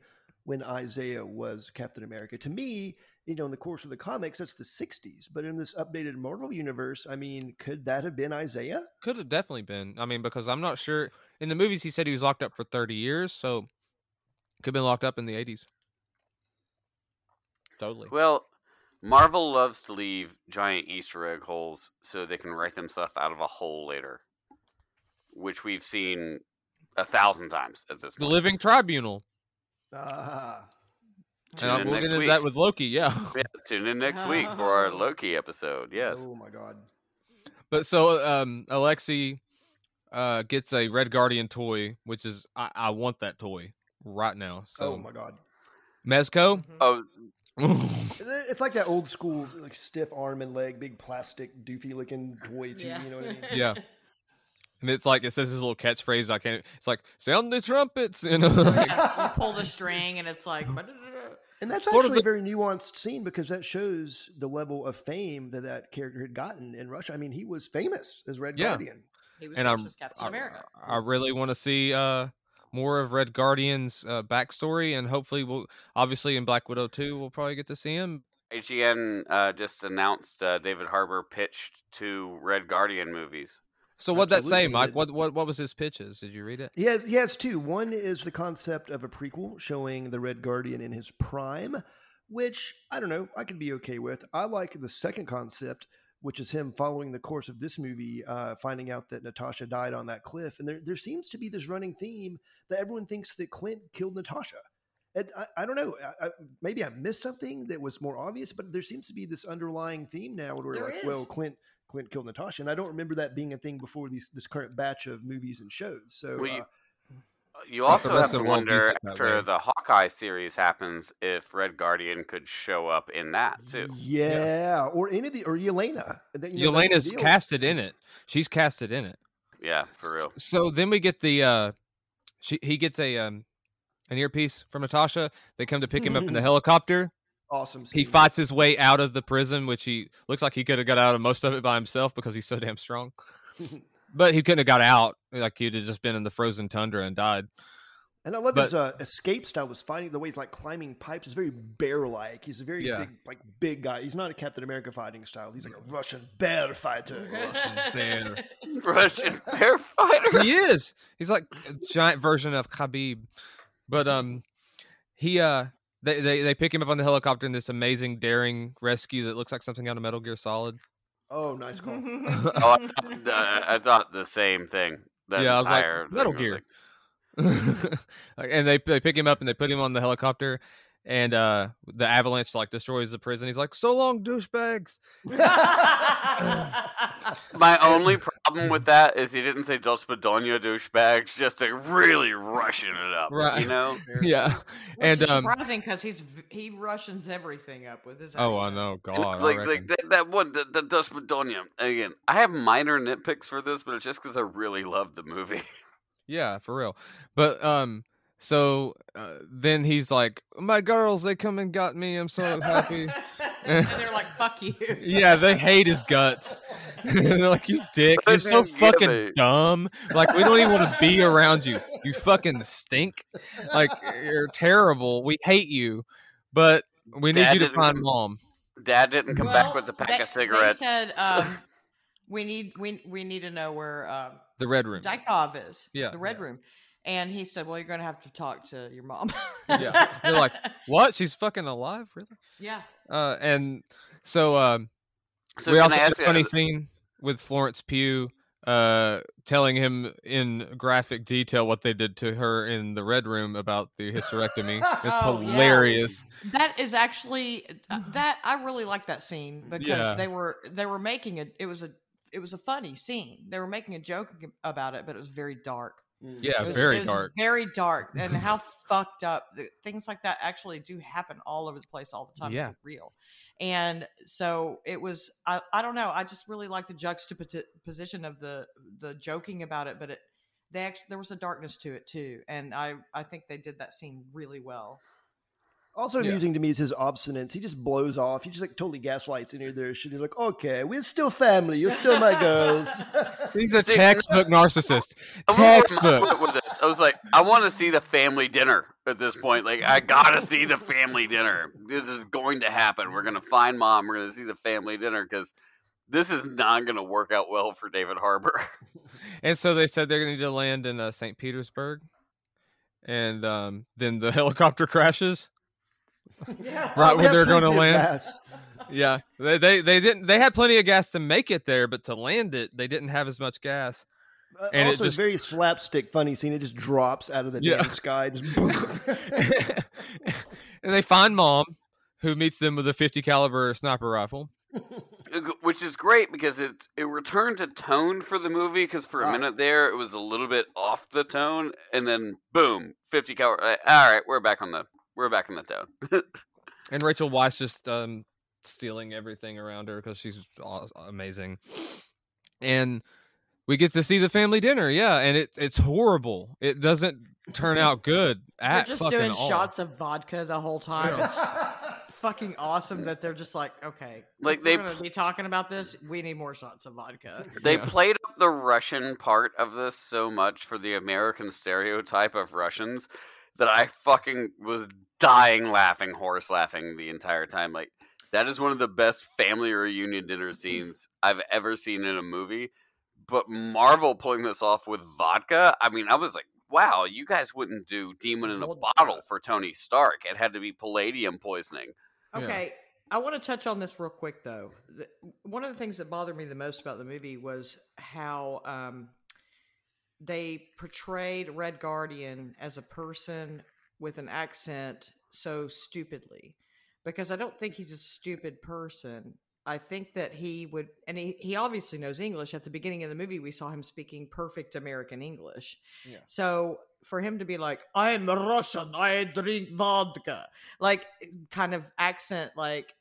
when Isaiah was Captain America? To me, you know, in the course of the comics, that's the '60s. But in this updated Marvel universe, I mean, could that have been Isaiah? Could have definitely been. I mean, because I'm not sure. In the movies, he said he was locked up for 30 years, so could have been locked up in the 80s. Totally. Well, Marvel loves to leave giant Easter egg holes so they can write themselves out of a hole later, which we've seen a thousand times at this point. The. Living Tribunal. Ah, And we'll next get into week. that with Loki, yeah. <laughs> Yeah, tune in next week for our <laughs> Loki episode. Yes. Oh my God. But so um Alexi uh gets a Red Guardian toy, which is I, I want that toy right now. So oh my God. Mezco. Oh, <laughs> It's like that old school, like stiff arm and leg, big plastic, doofy looking toy. Too, You know what I mean? Yeah. And it's like it says this little catchphrase. I can't. It's like sound the trumpets, you know. you pull the string and it's like, And that's Sort actually the- a very nuanced scene because that shows the level of fame that that character had gotten in Russia. I mean, he was famous as Red Yeah. Guardian. he was and I'm Captain I, America. I really want to see uh more of Red Guardian's uh, backstory, and hopefully we'll obviously in Black Widow two we'll probably get to see him. IGN uh, just announced uh, David Harbour pitched two Red Guardian movies. So what'd that say, Mike? What what what was his pitches? Did you read it? He has he has two. One is the concept of a prequel showing the Red Guardian in his prime, which I don't know, I could be okay with. I like the second concept, which is him following the course of this movie, uh, finding out that Natasha died on that cliff, and there there seems to be this running theme that everyone thinks that Clint killed Natasha. And I, I don't know. I, I, maybe I missed something that was more obvious, but there seems to be this underlying theme now where There like, is. well, Clint Clint killed Natasha, and I don't remember that being a thing before these this current batch of movies and shows. So Well, you- uh, You But also have to of it won't be wonder set that way. after the Hawkeye series happens if Red Guardian could show up in that too. Yeah, or any of the or Yelena. You know, Yelena's deal. casted in it. She's casted in it. Yeah, for real. So then we get the uh she he gets a um an earpiece from Natasha. They come to pick him up in the <laughs> helicopter. Awesome. He fights his way out of the prison, which he looks like he could have got out of most of it by himself because he's so damn strong. <laughs> but he couldn't have got out. Like he'd have just been in the frozen tundra and died. And I love But- his uh, escape style. Was finding the way he's like climbing pipes. Is very bear-like. He's a very Yeah. big, like big guy. He's not a Captain America fighting style. He's like a Russian bear fighter. <laughs> Russian bear. <laughs> Russian bear fighter. he is. He's like a giant version of Khabib. But um he uh they, they they pick him up on the helicopter in this amazing daring rescue that looks like something out of Metal Gear Solid. Oh, nice call. <laughs> <laughs> Oh, I, thought- uh, I thought the same thing. That Yeah, I was like, Metal Gear. like- <laughs> Like, and they they pick him up and they put him on the helicopter and uh the avalanche like destroys the prison. He's like, "So long, douchebags." <laughs> My only problem with that is he didn't say Dos Bedonia douchebags, just to really rushing it up. Right. You know? <laughs> Yeah. Which And is um surprising because he's he Russians everything up with his. Oh, I know. God. I like, reckon. like that, that one, the, the Dos Bedonia. Again, I have minor nitpicks for this, but it's just because I really love the movie. Yeah, for real. But um so uh, then he's like, "My girls, they come and got me. I'm so happy." <laughs> <laughs> and they're like, "Fuck you." yeah, they hate his guts. <laughs> They're like, "You dick. You're so fucking a- dumb. Like we don't even want to be around you. You fucking stink. Like you're terrible. We hate you. But we need Dad you to find come- mom." Dad didn't come back with a pack they, of cigarettes. They said um, we need we we need to know where um, The red room. Dreykov is. Yeah, the red yeah. room. And he said, "Well, you're going to have to talk to your mom." Yeah. They're like, "What? She's fucking alive? Really?" "Yeah." Uh and so um so we also I had ask a you- funny scene with Florence Pugh uh telling him in graphic detail what they did to her in the red room about the hysterectomy. It's <laughs> Oh, yeah. hilarious. That is actually uh, <sighs> that I really like that scene because Yeah. they were they were making it. It was a it was a funny scene. They were making a joke about it, but it was very dark. Mm. Yeah, It was- very it was dark. very dark, and how fucked up things like that actually do happen all over the place all the time. Yeah. for real. And so it was. I, I don't know. I just really like the juxtaposition of the the joking about it, but it they actually there was a darkness to it too, and I I think they did that scene really well. Also Yeah. amusing to me is his obstinance. He just blows off. He just like totally gaslights in here. their shit. He's like, okay, we're still family. You're still my <laughs> girls. <laughs> He's a See, textbook narcissist. I wonder where Textbook. my- with this. I was like, I want to see the family dinner at this point. Like, I gotta see the family dinner. This is going to happen. We're gonna find mom. We're gonna see the family dinner because this is not gonna work out well for David Harbour. <laughs> And so they said they're going to need to land in uh, St. Petersburg. And um, then the helicopter crashes. Yeah, Right we when they're gonna land. gas. Yeah, they, they they didn't. They had plenty of gas to make it there, but to land it, they didn't have as much gas. Uh, And it also, just- very slapstick funny scene. It just drops out of the Yeah. damn sky. Just <laughs> and they find mom, who meets them with a 50 caliber sniper rifle. Which is great because it it returned to tone for the movie. Because for a Ah. minute there, it was a little bit off the tone, and then boom, fifty caliber. All right, we're back on the we're back in the tone. And Rachel Weisz just um, stealing everything around her because she's amazing. And we get to see the family dinner, yeah, and it it's horrible. It doesn't turn <laughs> out good They're at just doing all. shots of vodka the whole time. It's <laughs> fucking awesome that they're just like, okay, Like, they we're gonna be talking about this. We need more shots of vodka. They Yeah. played up the Russian part of this so much for the American stereotype of Russians that I fucking was dying laughing, horse laughing the entire time. Like that is one of the best family reunion dinner scenes I've ever seen in a movie. But Marvel pulling this off with vodka, I mean, I was like, wow, you guys wouldn't do demon in a bottle for Tony Stark. It had to be palladium poisoning. Yeah. Okay, I want to touch on this real quick though. One of the things that bothered me the most about the movie was how um, they portrayed Red Guardian as a person with an accent so stupidly. Because I don't think he's a stupid person. I think that he would, and he, he obviously knows English. At the beginning of the movie, we saw him speaking perfect American English. Yeah. So for him to be like, I'm Russian, I drink vodka, like kind of accent, like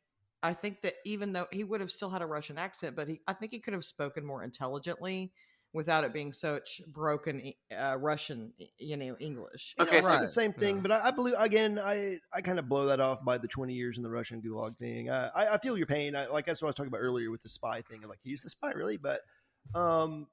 I think that even though he would have still had a Russian accent, but he, I think he could have spoken more intelligently without it being such broken uh, Russian, you know, English. You Okay, know, so- Right. the same thing, Yeah. but I, I believe again. I I kind of blow that off by the twenty years in the Russian Gulag thing. I I, I feel your pain. I, like that's what I was talking about earlier with the spy thing. Like he's the spy, really, but um,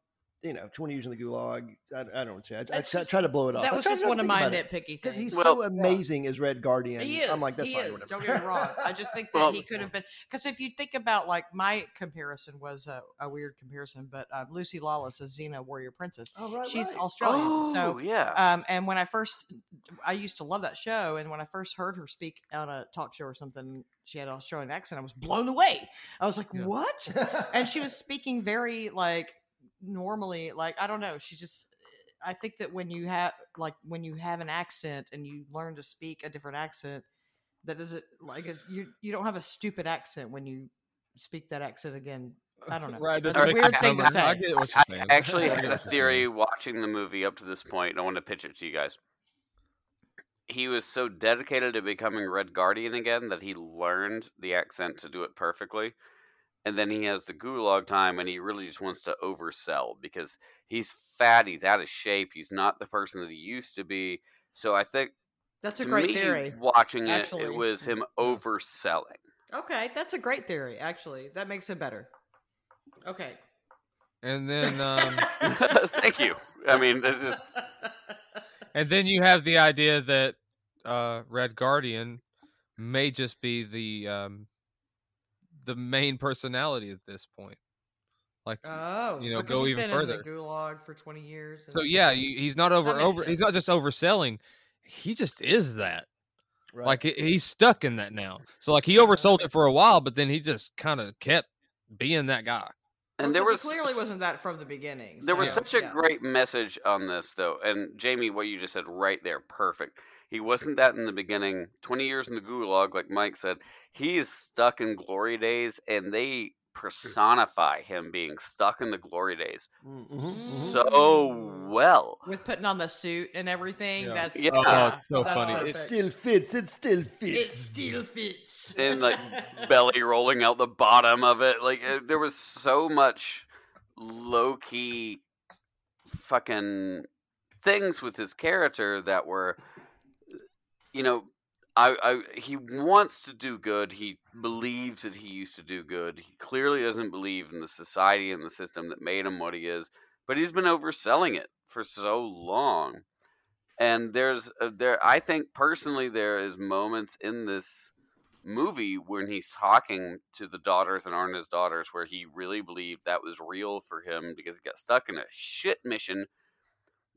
you know, 20 years in the gulag. I, I don't say. I, I That's try, just- try to blow it off. That I was just one of my about it. nitpicky because he's Well- so amazing as Red Guardian. He is. I'm like, that's he fine. is. Whatever. Don't get me wrong. I just think that Well- he could have been because if you think about like my comparison was a, a weird comparison, but uh, Lucy Lawless as Xena Warrior Princess. Oh, right, She's right. Australian, Oh, so yeah. um, and when I first, I used to love that show, and when I first heard her speak on a talk show or something, she had an Australian accent. I was blown away. I was like, Yeah. "What?" <laughs> and she was speaking very like normally. Like I don't know. She just. I think that when you have like when you have an accent and you learn to speak a different accent, that doesn't like it's, you you don't have a stupid accent when you speak that accent again. I don't <laughs> know. Right, That's doesn't a weird thing to dumber. say. I get what I you're saying. actually I had get a theory watching the movie up to this point. and I want to pitch it to you guys. He was so dedicated to becoming Red Guardian again that he learned the accent to do it perfectly. And then he has the gulag time and he really just wants to oversell because he's fat, he's out of shape, he's not the person that he used to be. So I think That's a to great me, theory. watching it, it was him overselling. Okay, that's a great theory. Actually, that makes it better. Okay. And then um, <laughs> <laughs> Thank you. I mean, this is <laughs> and then you have the idea that uh, Red Guardian may just be the um, the main personality at this point. Like Oh, You know, go he's even been further. In the gulag for twenty years. so, yeah, he's not over makes over. He's not just overselling. He just is that. Right. Like he's stuck in that now. So like he oversold it for a while, but then he just kind of kept being that guy. Well, and there 'cause was clearly wasn't that from the beginning. There was so, such a yeah. great message on this, though. And Jamie, what you just said right there, perfect. He wasn't that in the beginning. 20 years in the gulag, like Mike said. He is stuck in glory days, and they personify him being stuck in the glory days Mm, mhm, mhm. so well. with putting on the suit and everything. Yeah. That's Yeah. Oh, it's so that's funny. it still fits. It still fits. it still fits. And like <laughs> belly rolling out the bottom of it. Like uh, there was so much low key fucking things with his character that were you know I, I he wants to do good he believes that he used to do good he clearly doesn't believe in the society and the system that made him what he is but he's been overselling it for so long. And there's uh, there i think personally there is moments in this movie when he's talking to the daughters that aren't his daughters where he really believed that was real for him because he got stuck in a shit mission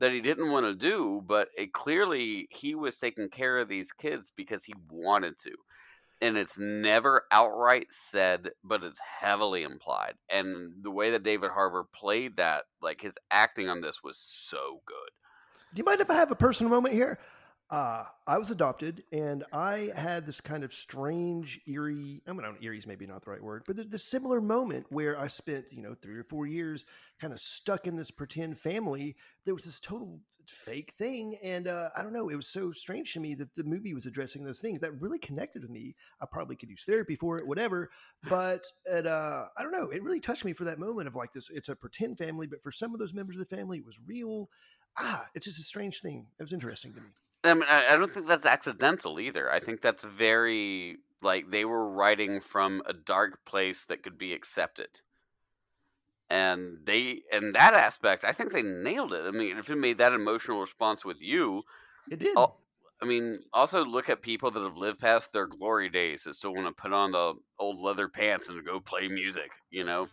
that he didn't want to do but it clearly he was taking care of these kids because he wanted to and it's never outright said but it's heavily implied and the way that david harbour played that like his acting on this was so good Do you mind if I have a personal moment here? Uh, I was adopted, and I had this kind of strange, eerie. I mean, I don't, eerie's maybe not the right word, but the, this similar moment where I spent, you know, three or four years kind of stuck in this pretend family. There was this total fake thing, and uh, I don't know. It was so strange to me that the movie was addressing those things that really connected with me. I probably could use therapy for it, whatever. But it, uh, I don't know. It really touched me for that moment of like this. It's a pretend family, but for some of those members of the family, it was real ah, it's just a strange thing. It was interesting to me. I mean, I I don't think that's accidental either. I think that's very like they were writing from a dark place that could be accepted, and they in that aspect, I think they nailed it. I mean, if it made that emotional response with you, It did. Oh, I mean, also look at people that have lived past their glory days that still want to put on the old leather pants and go play music. You know,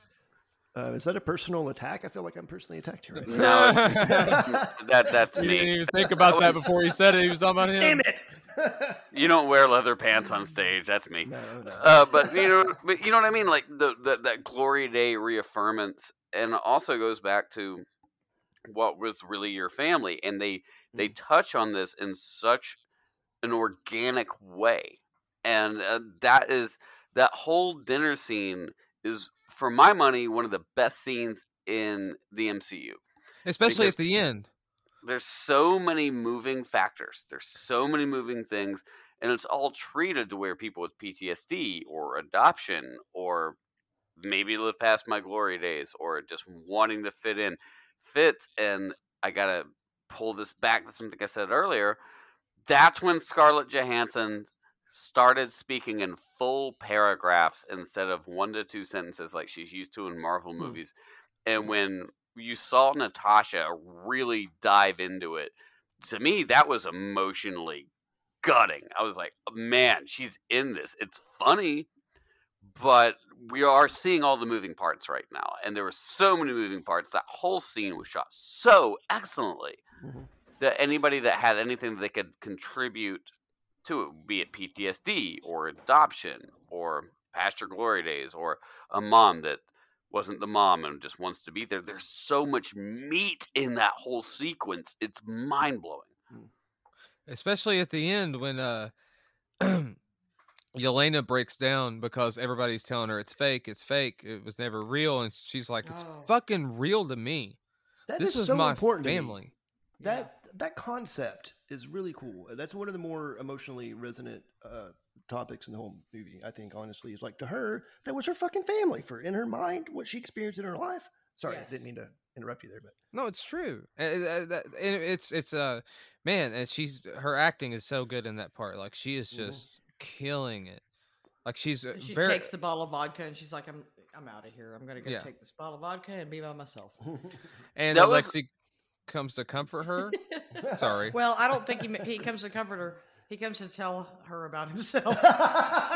Uh, is that a personal attack? I feel like I'm personally attacked here. Right now. no, <laughs> it's- that that's You didn't even think about that before he said it. He was talking about him. Damn it! <laughs> You don't wear leather pants on stage. That's me. no, no. uh, but you know, but you know what I mean, like the, the that glory day reaffirmance, and also goes back to what was really your family, and they they touch on this in such an organic way, and uh, that is that whole dinner scene is, for my money, one of the best scenes in the MCU Especially at the end. there's so many moving factors. There's so many moving things, and it's all treated to where people with PTSD or adoption or maybe live past my glory days or just wanting to fit in fits. And I gotta pull this back to something I said earlier. That's when Scarlett Johansson started speaking in full paragraphs instead of one to two sentences like she's used to in Marvel Hmm. movies. And when you saw Natasha really dive into it. To me, that was emotionally gutting. I was like, man, she's in this. It's funny, but we are seeing all the moving parts right now, and there were so many moving parts. That whole scene was shot so excellently Mhm. that anybody that had anything that they could contribute to it, be it PTSD or adoption or past your glory days or a mom that wasn't the mom and just wants to be there. There's so much meat in that whole sequence. It's mind blowing. especially at the end when uh <clears throat> Yelena breaks down because everybody's telling her it's fake, it's fake, it was never real, and she's like, "It's Oh. fucking real to me. That this is is so my important to me. family." Yeah. That that concept is really cool. That's one of the more emotionally resonant uh, topics in the whole movie. I think, honestly, is like to her that was her fucking family for in her mind what she experienced in her life. Sorry, I didn't mean to interrupt you there, but No, it's true. And, uh, it's it's uh man, and she's her acting is so good in that part. Like she is Mhm. just killing it. Like she's uh, And she very takes the bottle of vodka and she's like, "I'm I'm out of here. I'm gonna go Yeah. take this bottle of vodka and be by myself." <laughs> and That was- Alexi comes to comfort her. <laughs> Sorry. Well, I don't think he he comes to comfort her. He comes to tell her about himself. <laughs>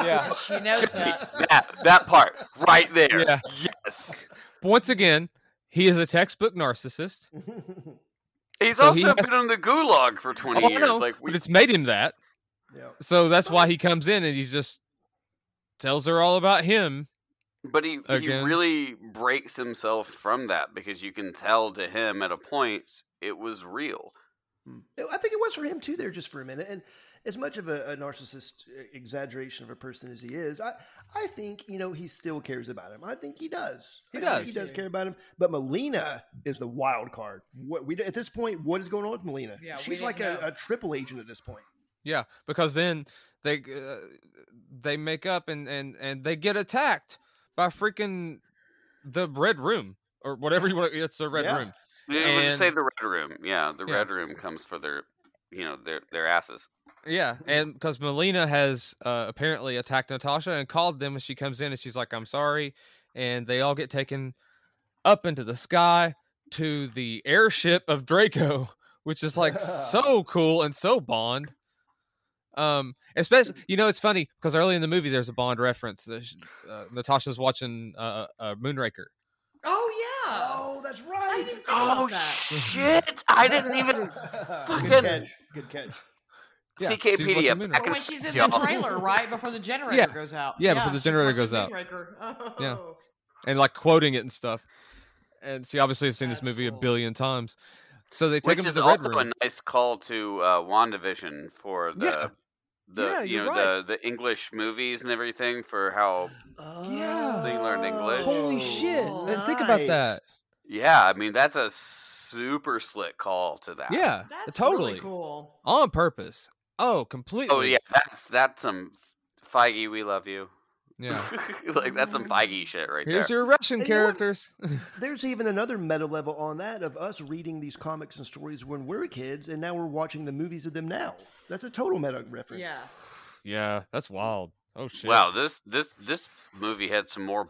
Yeah. She knows that. that that part right there. Yeah. Yes. Once again, he is a textbook narcissist. He's So also he has- been in the gulag for 20 Oh, years. know, Like we but it's made him that. yeah. So that's why he comes in and he just tells her all about him. But he, he really breaks himself from that because you can tell to him at a point it was real. Hmm. I think it was for him too, there, just for a minute. And as much of a, a narcissist uh, exaggeration of a person as he is, I, I think you know he still cares about him. I think he does. He I does. he does care about him. But Melina is the wild card. What we at this point, what is going on with Melina? Yeah, she's like a, a triple agent at this point. Yeah, because then they uh, they make up and and and they get attacked by freaking the red room or whatever you want. It's the red Yeah. room. Yeah, we'll just say the red room. Yeah, the Yeah. red room comes for their, you know, their their asses. Yeah, and because Melina has uh, apparently attacked Natasha and called them, and she comes in and she's like, "I'm sorry," and they all get taken up into the sky to the airship of Dreykov, which is like <laughs> so cool and so Bond. Um, especially you know it's funny because early in the movie there's a Bond reference. Uh, uh, Natasha's watching uh, uh, Moonraker. Oh yeah. Oh, that's right. didn't Oh that. shit! I didn't even <laughs> Good fucking catch. Good catch. Yeah, she's CKpedia. watching back Or when she's in y'all. the trailer, right before the generator Yeah. goes out. Yeah, before the generator goes out. Moonraker. <laughs> Yeah. Oh. and like quoting it and stuff. And she obviously has seen this That's movie a billion times. So they take Which him to the red room. Which is also a nice call to uh, WandaVision for the Yeah. The Yeah, you you're know right. the the English movies and everything for how Yeah. They learned oh, English. Holy shit! Oh, and think about that. yeah I mean that's a super slick call to that. Yeah, That's totally really cool. on purpose. Oh, completely. Oh yeah, that's that's some Feige. We love you. Yeah. <laughs> like that's some Feige shit right Here's there. your Russian And you know characters. <laughs> There's even another meta level on that of us reading these comics and stories when we're kids, and now we're watching the movies of them now. That's a total meta reference. Yeah. yeah, that's wild. Oh shit. Wow, this this this movie had some more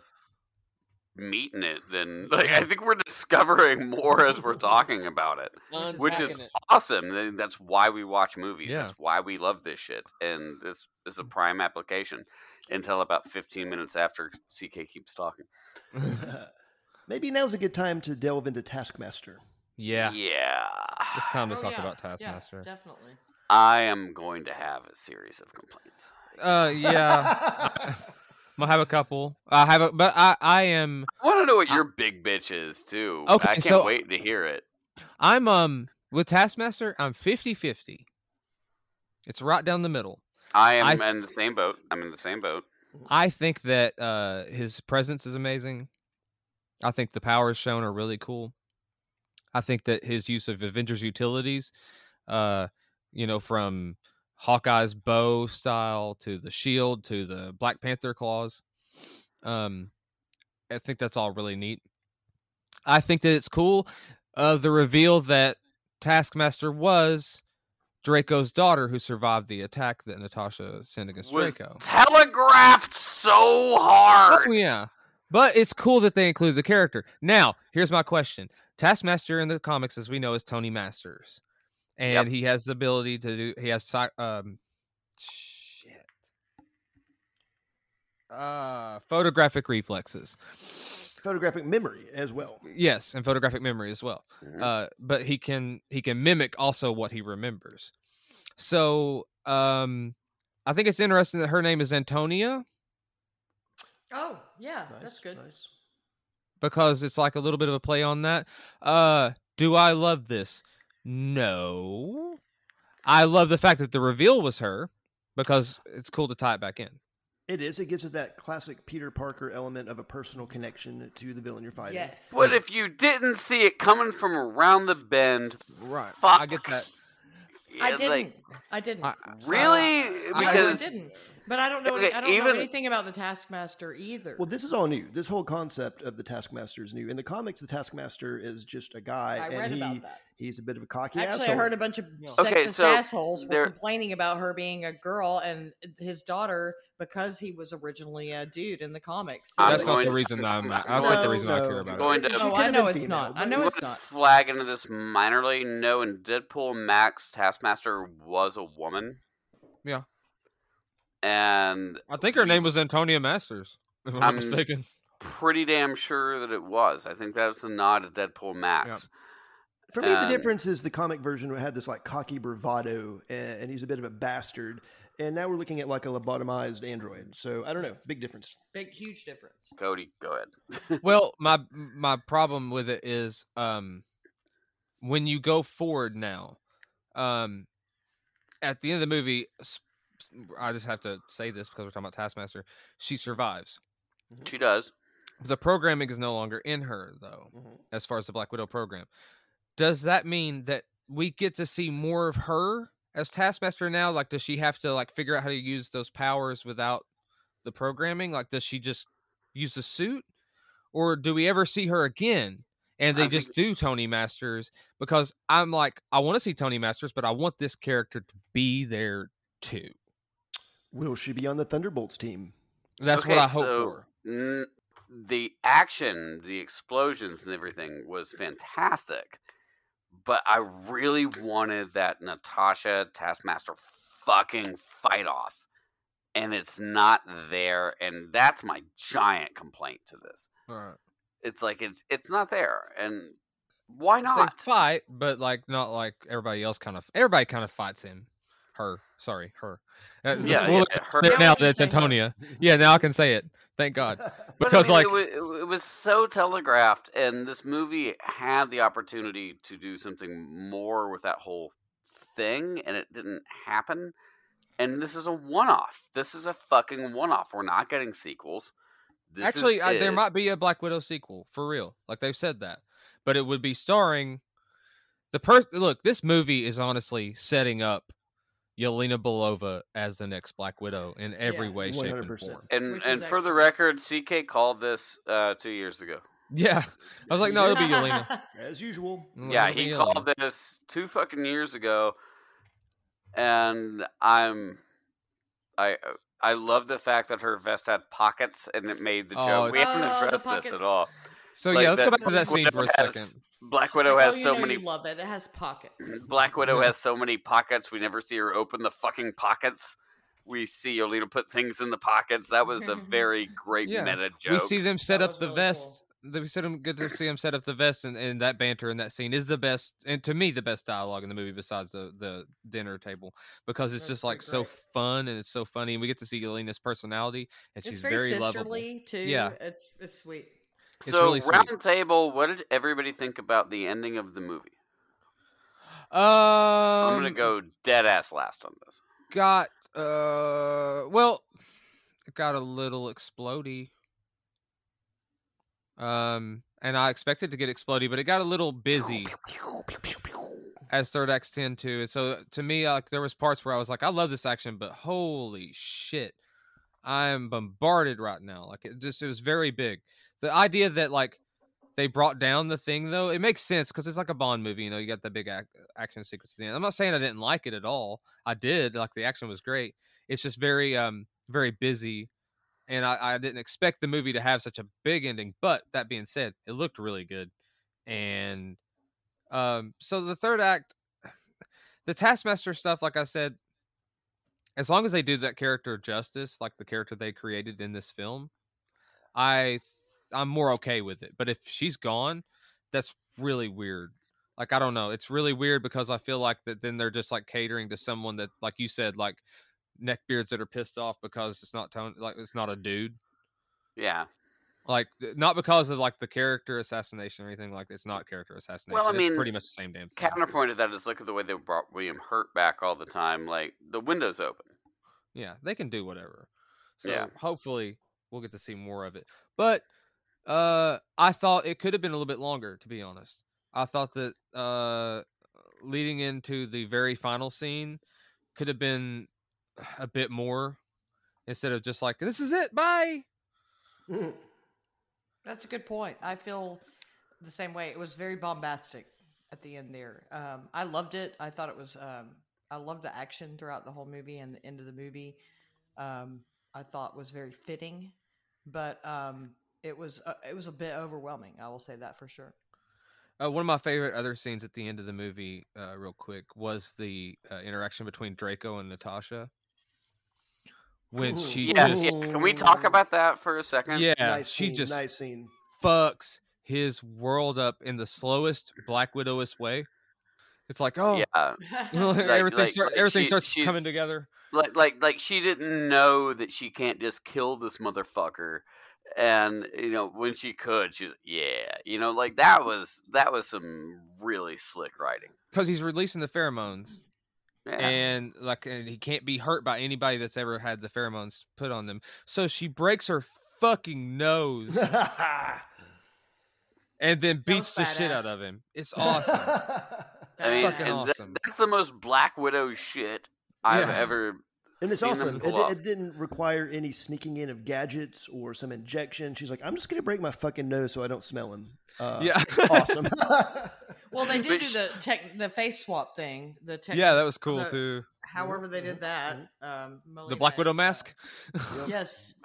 meat in it than <laughs> like I think we're discovering more as we're talking about it. Which is which is happening. awesome. That's why we watch movies. Yeah. That's why we love this shit. And this is a mm. prime application until about 15 minutes after CK keeps talking. <laughs> <laughs> Maybe now's a good time to delve into Taskmaster. yeah. Yeah. It's time to Oh, talk yeah. about Yeah, Taskmaster. definitely. I am going to have a series of complaints. Uh, yeah. <laughs> I'm gonna have a couple. I have a, but I, I am, I want to know what I- your big bitch is too. Okay, I can't so- wait to hear it. I'm, um, with Taskmaster, I'm 50 50. It's right down the middle. I am I- in the same boat. I'm in the same boat. I think that uh, his presence is amazing. I think the powers shown are really cool. I think that his use of Avengers utilities, uh, you know, from Hawkeye's bow style to the shield to the Black Panther claws, um, I think that's all really neat. I think that it's cool. Uh, the reveal that Taskmaster was Dreykov's daughter who survived the attack that Natasha sent against Was Dreykov. telegraphed so hard. Oh yeah, But it's cool that they include the character. Now, here's my question: Taskmaster in the comics, as we know, is Tony Masters, and Yep. he has the ability to do. He has um, shit, uh, photographic reflexes. Photographic memory as well. Yes, and photographic memory as well. Mhm. Uh, but he can he can mimic also what he remembers. So, um, I think it's interesting that her name is Antonia Oh, yeah, Nice, that's good. Nice. because it's like a little bit of a play on that. Uh, do I love this? No. I love the fact that the reveal was her because it's cool to tie it back in. It is. It gives it that classic Peter Parker element of a personal connection to the villain you're fighting. Yes. What if you didn't see it coming from around the bend? Right. Fuck. I get that. I didn't. like, I didn't. I- really? I- I, didn't. But I don't know. any- I don't know anything about the Taskmaster either. Well, this is all new. This whole concept of the Taskmaster is new. In the comics, the Taskmaster is just a guy, I and read he about that. he's a bit of a cocky Actually, asshole. I heard a bunch of Okay, sexist so assholes were complaining about her being a girl and his daughter because he was originally a dude in the comics. I'm That's not the to- reason I'm. I'm I like the No, reason I care about Going it. to- She No, I know it's female, not. I know I'm it's gonna not. flag into this minorly. No, in Deadpool, Max Taskmaster was a woman. Yeah. And I think her name was Antonia Masters, if I'm not I'm- mistaken. pretty damn sure that it was. I think that's the nod to Deadpool Max. For me, the difference is the comic version had this like cocky bravado, and, and he's a bit of a bastard. And now we're looking at like a lobotomized android. So I don't know, big difference. Big, huge difference. Cody, go ahead. <laughs> well, my my problem with it is um when you go forward now, um at the end of the movie, I just have to say this because we're talking about Taskmaster. She survives. she does. The programming is no longer in her though, as far as the Black Widow program. Does that mean that we get to see more of her as Taskmaster now? Like, does she have to like figure out how to use those powers without the programming? Like, does she just use the suit, or do we ever see her again? And they I just do Tony Masters because I'm like, I want to see Tony Masters, but I want this character to be there too. Will she be on the Thunderbolts team? That's what I hope so, for. n- the action, the explosions, and everything was fantastic. But I really wanted that Natasha Taskmaster fucking fight off. And it's not there. And that's my giant complaint to this. Right. It's like it's it's not there. And why They not? fight, but like not like everybody else. Kind of everybody kind of fights him. Her, sorry, her. Uh, Yeah, yeah, her. now Now that you it's say her. Antonia. Yeah, now I can say it. Thank God. <laughs> But I Because mean, like it, wa- it was so telegraphed, and this movie had the opportunity to do something more with that whole thing, and it didn't happen. And this is a one-off. This is a fucking one-off. We're not getting sequels. This actually, I, there might be a Black Widow sequel for real. Like they've said that, but it would be starring the person. Look, this movie is honestly setting up Yelena Belova as the next Black Widow in every Yeah. way, shape, and 100%. form. And Which and is for the record, CK called this uh, two years ago. Yeah, <laughs> I was like, no, it'll be Yelena. <laughs> As usual. Yeah, it'll be he Yelena. called this two fucking years ago, and I'm, I I love the fact that her vest had pockets and it made the Oh, joke. We haven't Oh, addressed this at all. So like yeah, let's go back to that Black scene for a Widow second. Black Widow oh, has you so many. Love it. It has pockets. Black Widow Yeah. has so many pockets. We never see her open the fucking pockets. We see Yelena put things in the pockets. That was a <laughs> very great Yeah. meta joke. We see them set up the really vest. the- We see them good to see them set up the vest, and, and that banter in that scene is the best, and to me, the best dialogue in the movie besides the the dinner table because it's That's just like pretty so fun and it's so funny, and we get to see Yelena's personality, and she's it's very, very, lovable. too. Yeah. it's it's sweet. It's so really round table. What did everybody think about the ending of the movie? Um, I'm gonna go dead ass last on this. Got uh, well, it got a little explody. Um, and I expected to get explody, but it got a little busy. as third acts tend to. And so to me, like there was parts where I was like, I love this action, but holy shit, I am bombarded right now. Like it just it was very big. The idea that like they brought down the thing though, it makes sense because it's like a Bond movie. You know, you got the big ac- action sequence at the end. I'm not saying I didn't like it at all. I did. Like the action was great. It's just very um very busy and I, I didn't expect the movie to have such a big ending. But that being said, it looked really good, and um, so the third act, <sighs> the Taskmaster stuff, like I said, as long as they do that character justice, like the character they created in this film, I I'm more okay with it. But if she's gone, that's really weird. Like I don't know, it's really weird because I feel like that then they're just like catering to someone that, like you said, like neckbeards that are pissed off because it's not Tony, like it's not a dude. Yeah. Like not because of like the character assassination or anything like. It's not character assassination. Well, I it's mean, pretty much the same damn thing. Counterpoint to that is look at the way they brought William Hurt back all the time. Like the window's open. Yeah, they can do whatever. So Yeah. hopefully we'll get to see more of it. But uh I thought it could have been a little bit longer, to be honest. I thought that uh leading into the very final scene could have been a bit more instead of just like this is it, bye. That's a good point. I feel the same way. It was very bombastic at the end there. Um, I loved it. I thought it was. Um, I loved the action throughout the whole movie and the end of the movie. Um, I thought was very fitting, but um, it was uh, it was a bit overwhelming. I will say that for sure. Uh, one of my favorite other scenes at the end of the movie, uh, real quick, was the uh, interaction between Dreykov and Natasha. When Ooh. she Yeah, just, yeah. Can we talk about that for a second? yeah, nice she scene, just nice scene. fucks his world up in the slowest Black Widowist way. It's like, oh, Yeah. you <laughs> know, Like- everything like- start, like everything she- starts she's- coming together. Like like like she didn't know that she can't just kill this motherfucker. And you know when she could, she's yeah, you know, like that was that was some really slick writing. Because he's releasing the pheromones, Yeah, and like, and he can't be hurt by anybody that's ever had the pheromones put on them. So she breaks her fucking nose <laughs> and then beats the shit out of him. It's awesome. <laughs> I mean, fucking and that- that's the most Black Widow shit I've Yeah. ever. And it's seen awesome. It, pull di- off. it didn't require any sneaking in of gadgets or some injection. She's like, I'm just going to break my fucking nose so I don't smell him. Uh, yeah, <laughs> Awesome. <laughs> well, they did But do the tech, the face swap thing. The tech, yeah, that was cool the- too. However, they did that. Um, The Black Widow and, uh, mask. Yes.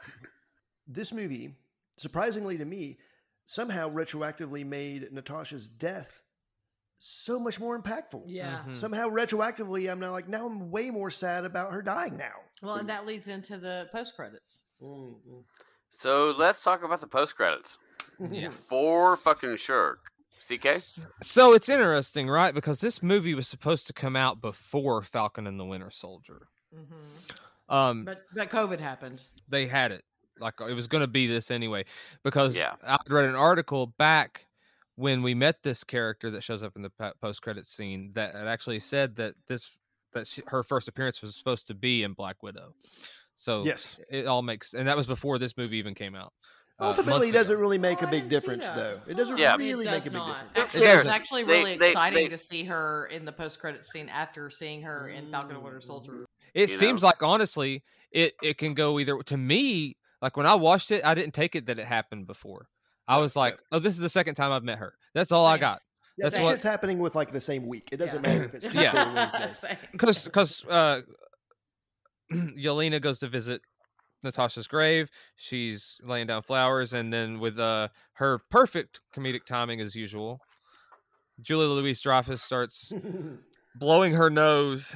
this movie, surprisingly to me, somehow retroactively made Natasha's death so much more impactful. Yeah. Mhm. Somehow retroactively, I'm now like, now I'm way more sad about her dying now. Well, and that leads into the post credits. Mm, mm. So let's talk about the post credits. <laughs> Yeah. For fucking sure. CK? So it's interesting, right? Because this movie was supposed to come out before Falcon and the Winter Soldier. hmm Um, But but COVID happened. they had it like it was going to be this anyway because Yeah. I read an article back when we met this character that shows up in the post credit scene that it actually said that this that she, her first appearance was supposed to be in Black Widow. So Yes. it all makes and that was before this movie even came out. uh, Ultimately, months it doesn't ago. really make Oh, a I big difference, though. It doesn't Yeah. really it make does a big difference. Actually, it was actually They- really they- exciting they- to see her in the post credit scene after seeing her in Falcon and Winter Soldier. It you seems know? like honestly, it it can go either. To me, like when I watched it, I didn't take it that it happened before. I was like, oh, this is the second time I've met her. That's all I got. Yeah, That's that what- happening with like the same week. It doesn't Yeah. matter if it's <laughs> Tuesday Yeah. or Wednesday. <laughs> Same. because because uh <clears throat> Yelena goes to visit Natasha's grave. She's laying down flowers, and then with uh her perfect comedic timing as usual, Julia Louise Dreyfus starts <laughs> blowing her nose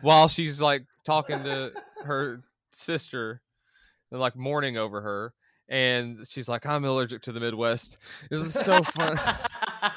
while she's like talking to her sister, and like mourning over her. And she's like, "I'm allergic to the Midwest." <laughs> This is so fun. <laughs>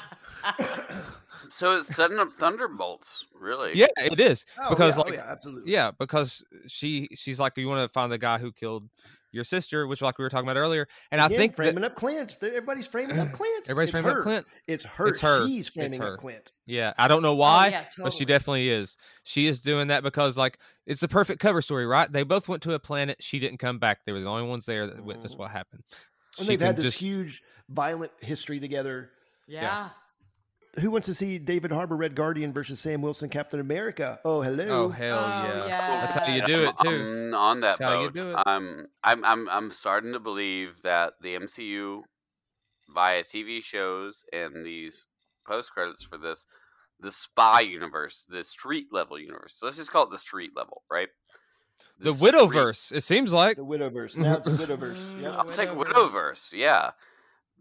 <laughs> So it's setting up Thunderbolts, really. yeah, it is Oh, because yeah, oh, like yeah, absolutely. Yeah, because she she's like, you want to find the guy who killed your sister, which like we were talking about earlier, and I Again, think that framing up Clint. Everybody's framing up Clint. <clears throat> everybody's It's framing her. up Clint. It's her. It's her. She's It's framing her. up Clint. Yeah, I don't know oh, why, Oh, yeah, but she definitely is. She is doing that because like it's the perfect cover story, right? They both went to a planet. She didn't come back. They were the only ones there that witnessed Mhm. what happened. And She they've had this just- huge violent history together. yeah. Who wants to see David Harbour Red Guardian versus Sam Wilson Captain America? Oh, hello. Oh hell Oh, yeah. yeah. That's how you do it too. I'm on that That's how you do it. I'm I'm I'm I'm starting to believe that the MCU via TV shows and these post credits for this the spy universe, the street level universe. So let's just call it the street level, right? The this sweet- Widowverse. It seems like. The Widowverse. Now it's a Widowverse. <laughs> Yep. I'll take Widowverse. Widowverse. Yeah,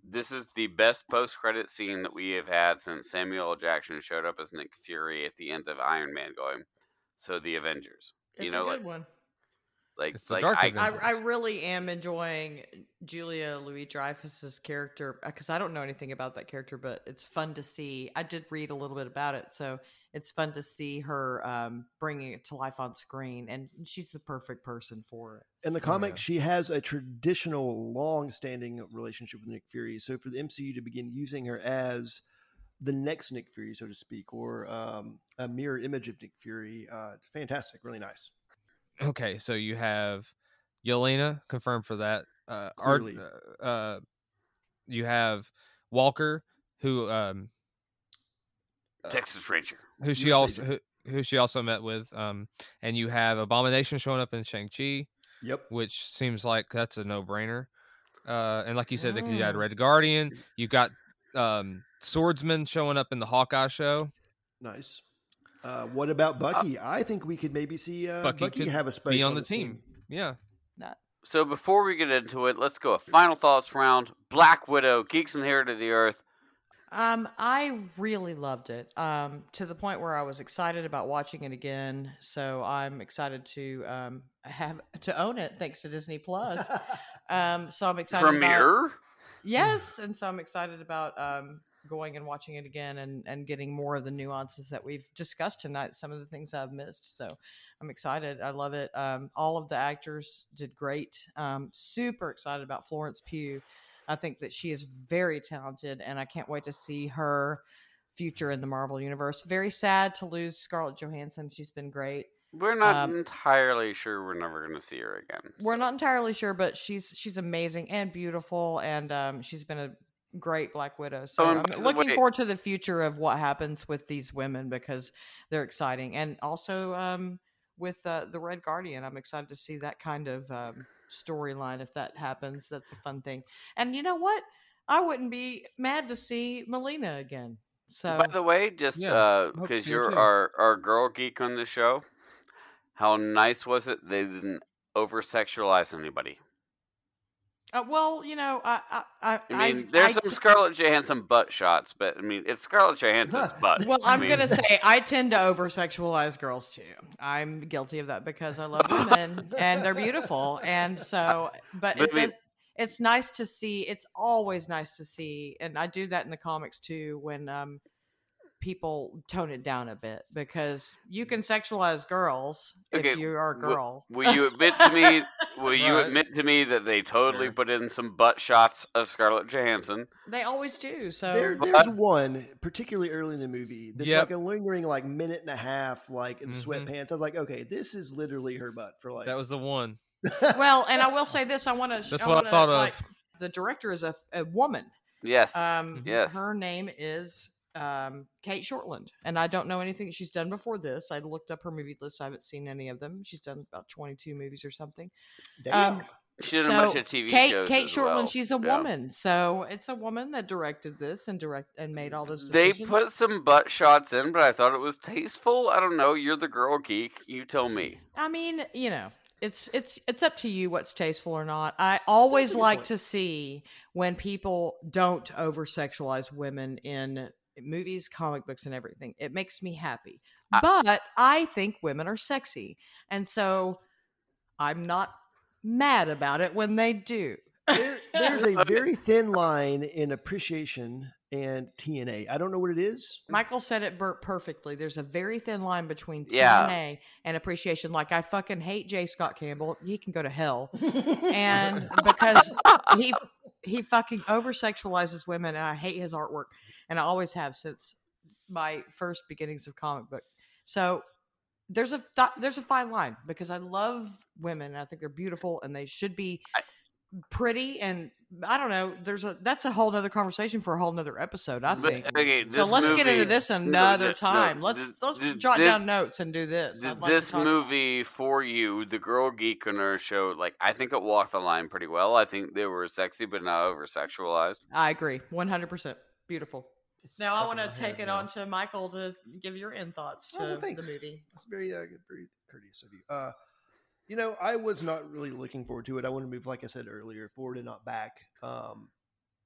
this is the best post-credit scene that we have had since Samuel L. Jackson showed up as Nick Fury at the end of Iron Man. Going, so the Avengers. It's you know, a like good one. Like It's like Dark I, I, I really am enjoying Julia Louis Dreyfus's character because I don't know anything about that character, but it's fun to see. I did read a little bit about it, so it's fun to see her um, bringing it to life on screen, and she's the perfect person for it. In the Oh, comic, yeah. she has a traditional, long-standing relationship with Nick Fury. So for the MCU to begin using her as the next Nick Fury, so to speak, or um, a mirror image of Nick Fury, uh, fantastic, really nice. Okay, so you have Yelena confirmed for that. Uh, Art, uh, uh, you have Walker, who um, Texas Ranger. who she USA also who, who she also met with. Um, and you have Abomination showing up in Shang Chi, Yep. which seems like that's a no brainer. Uh, and like you said, they could add Mm. Red Guardian. You got um, Swordsman showing up in the Hawkeye show. Nice. Uh, what about Bucky? I think we could maybe see uh, Bucky Bucky, have a space Be on the this team. Yeah. So before we get into it, let's go a final thoughts round. Black Widow, Geeks Inherit the Earth. Um, I really loved it. Um, to the point where I was excited about watching it again. So I'm excited to um have to own it thanks to Disney Plus. <laughs> Um, so I'm excited. about- Premiere. Yes, and so I'm excited about um, going and watching it again and and getting more of the nuances that we've discussed tonight. Some of the things I've missed, so I'm excited. I love it. Um, all of the actors did great. Um, super excited about Florence Pugh. I think that she is very talented, and I can't wait to see her future in the Marvel universe. Very sad to lose Scarlett Johansson. She's been great. We're not Um, entirely sure we're never going to see her again. We're not entirely sure, but she's she's amazing and beautiful, and um, she's been a great Black Widow. So Oh, I'm looking way- forward to the future of what happens with these women because they're exciting, and also um, with uh, the Red Guardian, I'm excited to see that kind of um, storyline if that happens. That's a fun thing, and you know what? I wouldn't be mad to see Melina again. So By the way, just Yeah, uh because you're too. our our girl geek on the show, how nice was it they didn't over sexualize anybody? Uh, well, you know, I I, I, I mean, there's I some Scarlett Johansson butt shots, but I mean, it's Scarlett Johansson's <laughs> butt. Well, I I'm mean, gonna say I tend to over sexualize girls too. I'm guilty of that because I love <laughs> women and they're beautiful, and so. But but it mean, does, it's nice to see. It's always nice to see, and I do that in the comics too when um people tone it down a bit because you can sexualize girls Okay, if you are a girl. Will you admit to me? Will you Right. admit to me that they totally Sure. put in some butt shots of Scarlett Johansson? they always do. So There, But- there's one particularly early in the movie that's Yep. like a lingering like minute and a half, like in Mhm. sweatpants. I was like, okay, this is literally her butt for like. That was the one. well, and I <laughs> will say this: I want to. That's what I thought of. The director is a, a woman. Yes. Um. Yes. Her name is um, Cate Shortland, and I don't know anything she's done before this. I looked up her movie list. I haven't seen any of them. She's done about twenty-two movies or something. Um, she did a so, bunch of TV Cate shows. Cate as Shortland, well. she's a Yeah. woman, so it's a woman that directed this and direct and made all those. They put some butt shots in, but I thought it was tasteful. I don't know. You're the girl geek. You tell me. I mean, you know, it's it's it's up to you what's tasteful or not. I always like point. to see when people don't over sexualize women in movies, comic books, and everything. It makes me happy. I- but I think women are sexy, and so I'm not mad about it when they do. There- <laughs> there's a very thin line in appreciation and TNA. I don't know what it is. Michael said it Bert perfectly. There's a very thin line between TNA Yeah. and appreciation. Like I fucking hate J. Scott Campbell. He can go to hell. <laughs> and because he he fucking over sexualizes women and I hate his artwork and I always have since my first beginnings of comic book. So there's a th- there's a fine line because I love women I think they're beautiful and they should be pretty and I don't know there's a that's a whole nother conversation for a whole nother episode I But, think. okay, so let's get into this no, another no, no, time. let's th- let's th- jot down notes and do this. th- like this movie for you, the girl geek on our show, like I think it walked the line pretty well. I think they were sexy, but not over sexualized. I agree, one hundred percent. Beautiful. Now I want to take it now. on to Michael to give your end thoughts to Oh, well, the movie. That's very, uh, very courteous of you. Uh, You know, I was not really looking forward to it. I want to move, like I said earlier, forward and not back. Um,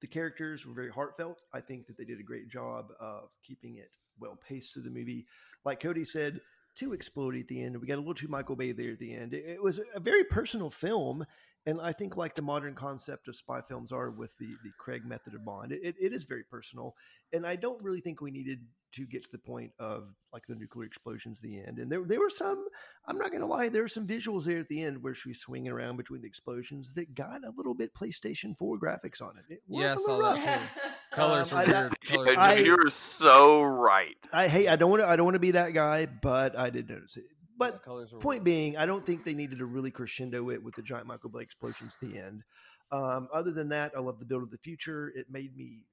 the characters were very heartfelt. I think that they did a great job of keeping it well paced through the movie. Like Cody said, too explodey at the end. We got a little too Michael Bay there at the end. It was a very personal film, and I think like the modern concept of spy films are with the the Craig method of Bond, it, it is very personal. And I don't really think we needed to get to the point of like the nuclear explosions at the end. And there there were some. I'm not going to lie, there were some visuals there at the end where she's swinging around between the explosions that got a little bit PlayStation 4 graphics on it. It was Yeah, I a saw little that rough. <laughs> Colors Um, are I- weird. Colors I- You're so right. I hey, I don't want to I don't want to be that guy, but I did notice it. But point being, I don't think they needed to really crescendo it with the giant Michael Blake explosions at the end. Um, other than that, I love the build of the future. It made me,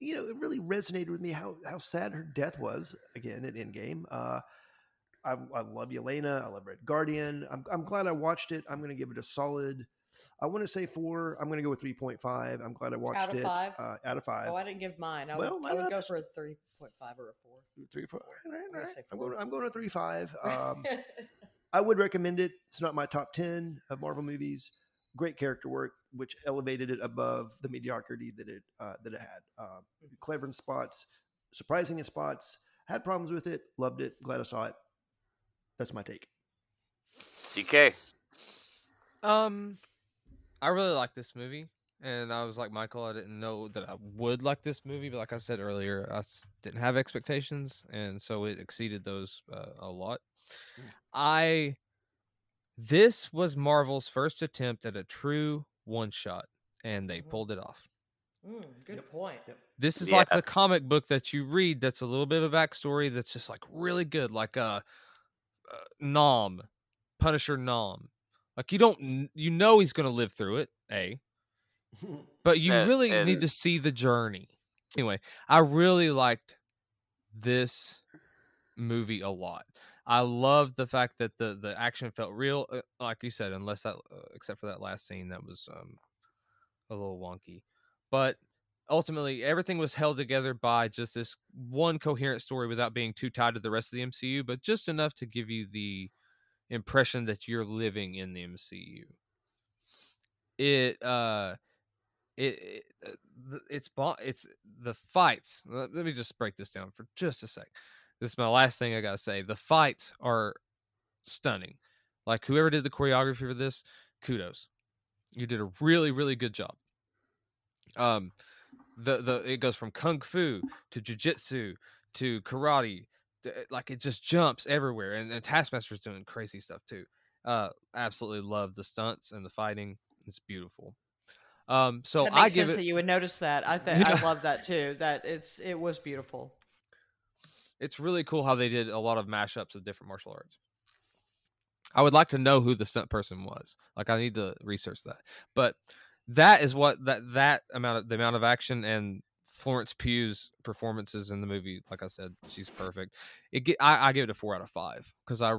you know, it really resonated with me how how sad her death was again at Endgame. Uh, I, I love Yelena. I love Red Guardian. I'm I'm glad I watched it. I'm going to give it a solid. I want to say four. I'm going to go with three point five. I'm glad I watched out of it. five? Uh, out of five. Oh, I didn't give mine. I Well, would, I would go for a three point five or a four. three, four. All right, all gonna I'm four. going. I'm going to three five. <laughs> Um, I would recommend it. It's not my top 10 of Marvel movies. Great character work, which elevated it above the mediocrity that it uh, that it had. Uh, clever in spots, surprising in spots. Had problems with it. Loved it. Glad I saw it. That's my take. CK. Um, I really like this movie, and I was like Michael. I didn't know that I would like this movie, but like I said earlier, I didn't have expectations, and so it exceeded those uh, a lot. I this was Marvel's first attempt at a true one shot, and they Mhm. pulled it off. Mm, good point. This is Yeah. like the comic book that you read that's a little bit of a backstory that's just like really good, like uh, uh Nom, Punisher Nom. Like you don't, you know he's gonna live through it, a, <laughs> but you Uh, really need to see the journey. Anyway, I really liked this movie a lot. I loved the fact that the the action felt real, uh, like you said, unless that, uh, except for that last scene that was um a little wonky, but ultimately everything was held together by just this one coherent story without being too tied to the rest of the MCU, but just enough to give you the impression that you're living in the MCU. It uh it, it uh, it's it's the fights. Let, let me just break this down for just a sec. This is my last thing I gotta say. The fights are stunning. Like whoever did the choreography for this, kudos. You did a really really good job. Um, the the it goes from kung fu to jujitsu to karate. To- Like it just jumps everywhere, and, and Taskmaster's doing crazy stuff too. Uh, absolutely love the stunts and the fighting. It's beautiful. Um, so I give it. that you would notice that. I <laughs> think Yeah. I love that too. That it's it was beautiful. it's really cool how they did a lot of mashups of different martial arts. I would like to know who the stunt person was. Like I need to research that. But that is what that that amount of the amount of action and Florence Pugh's performances in the movie. Like I said, she's perfect. It get, I, I give it a four out of five because I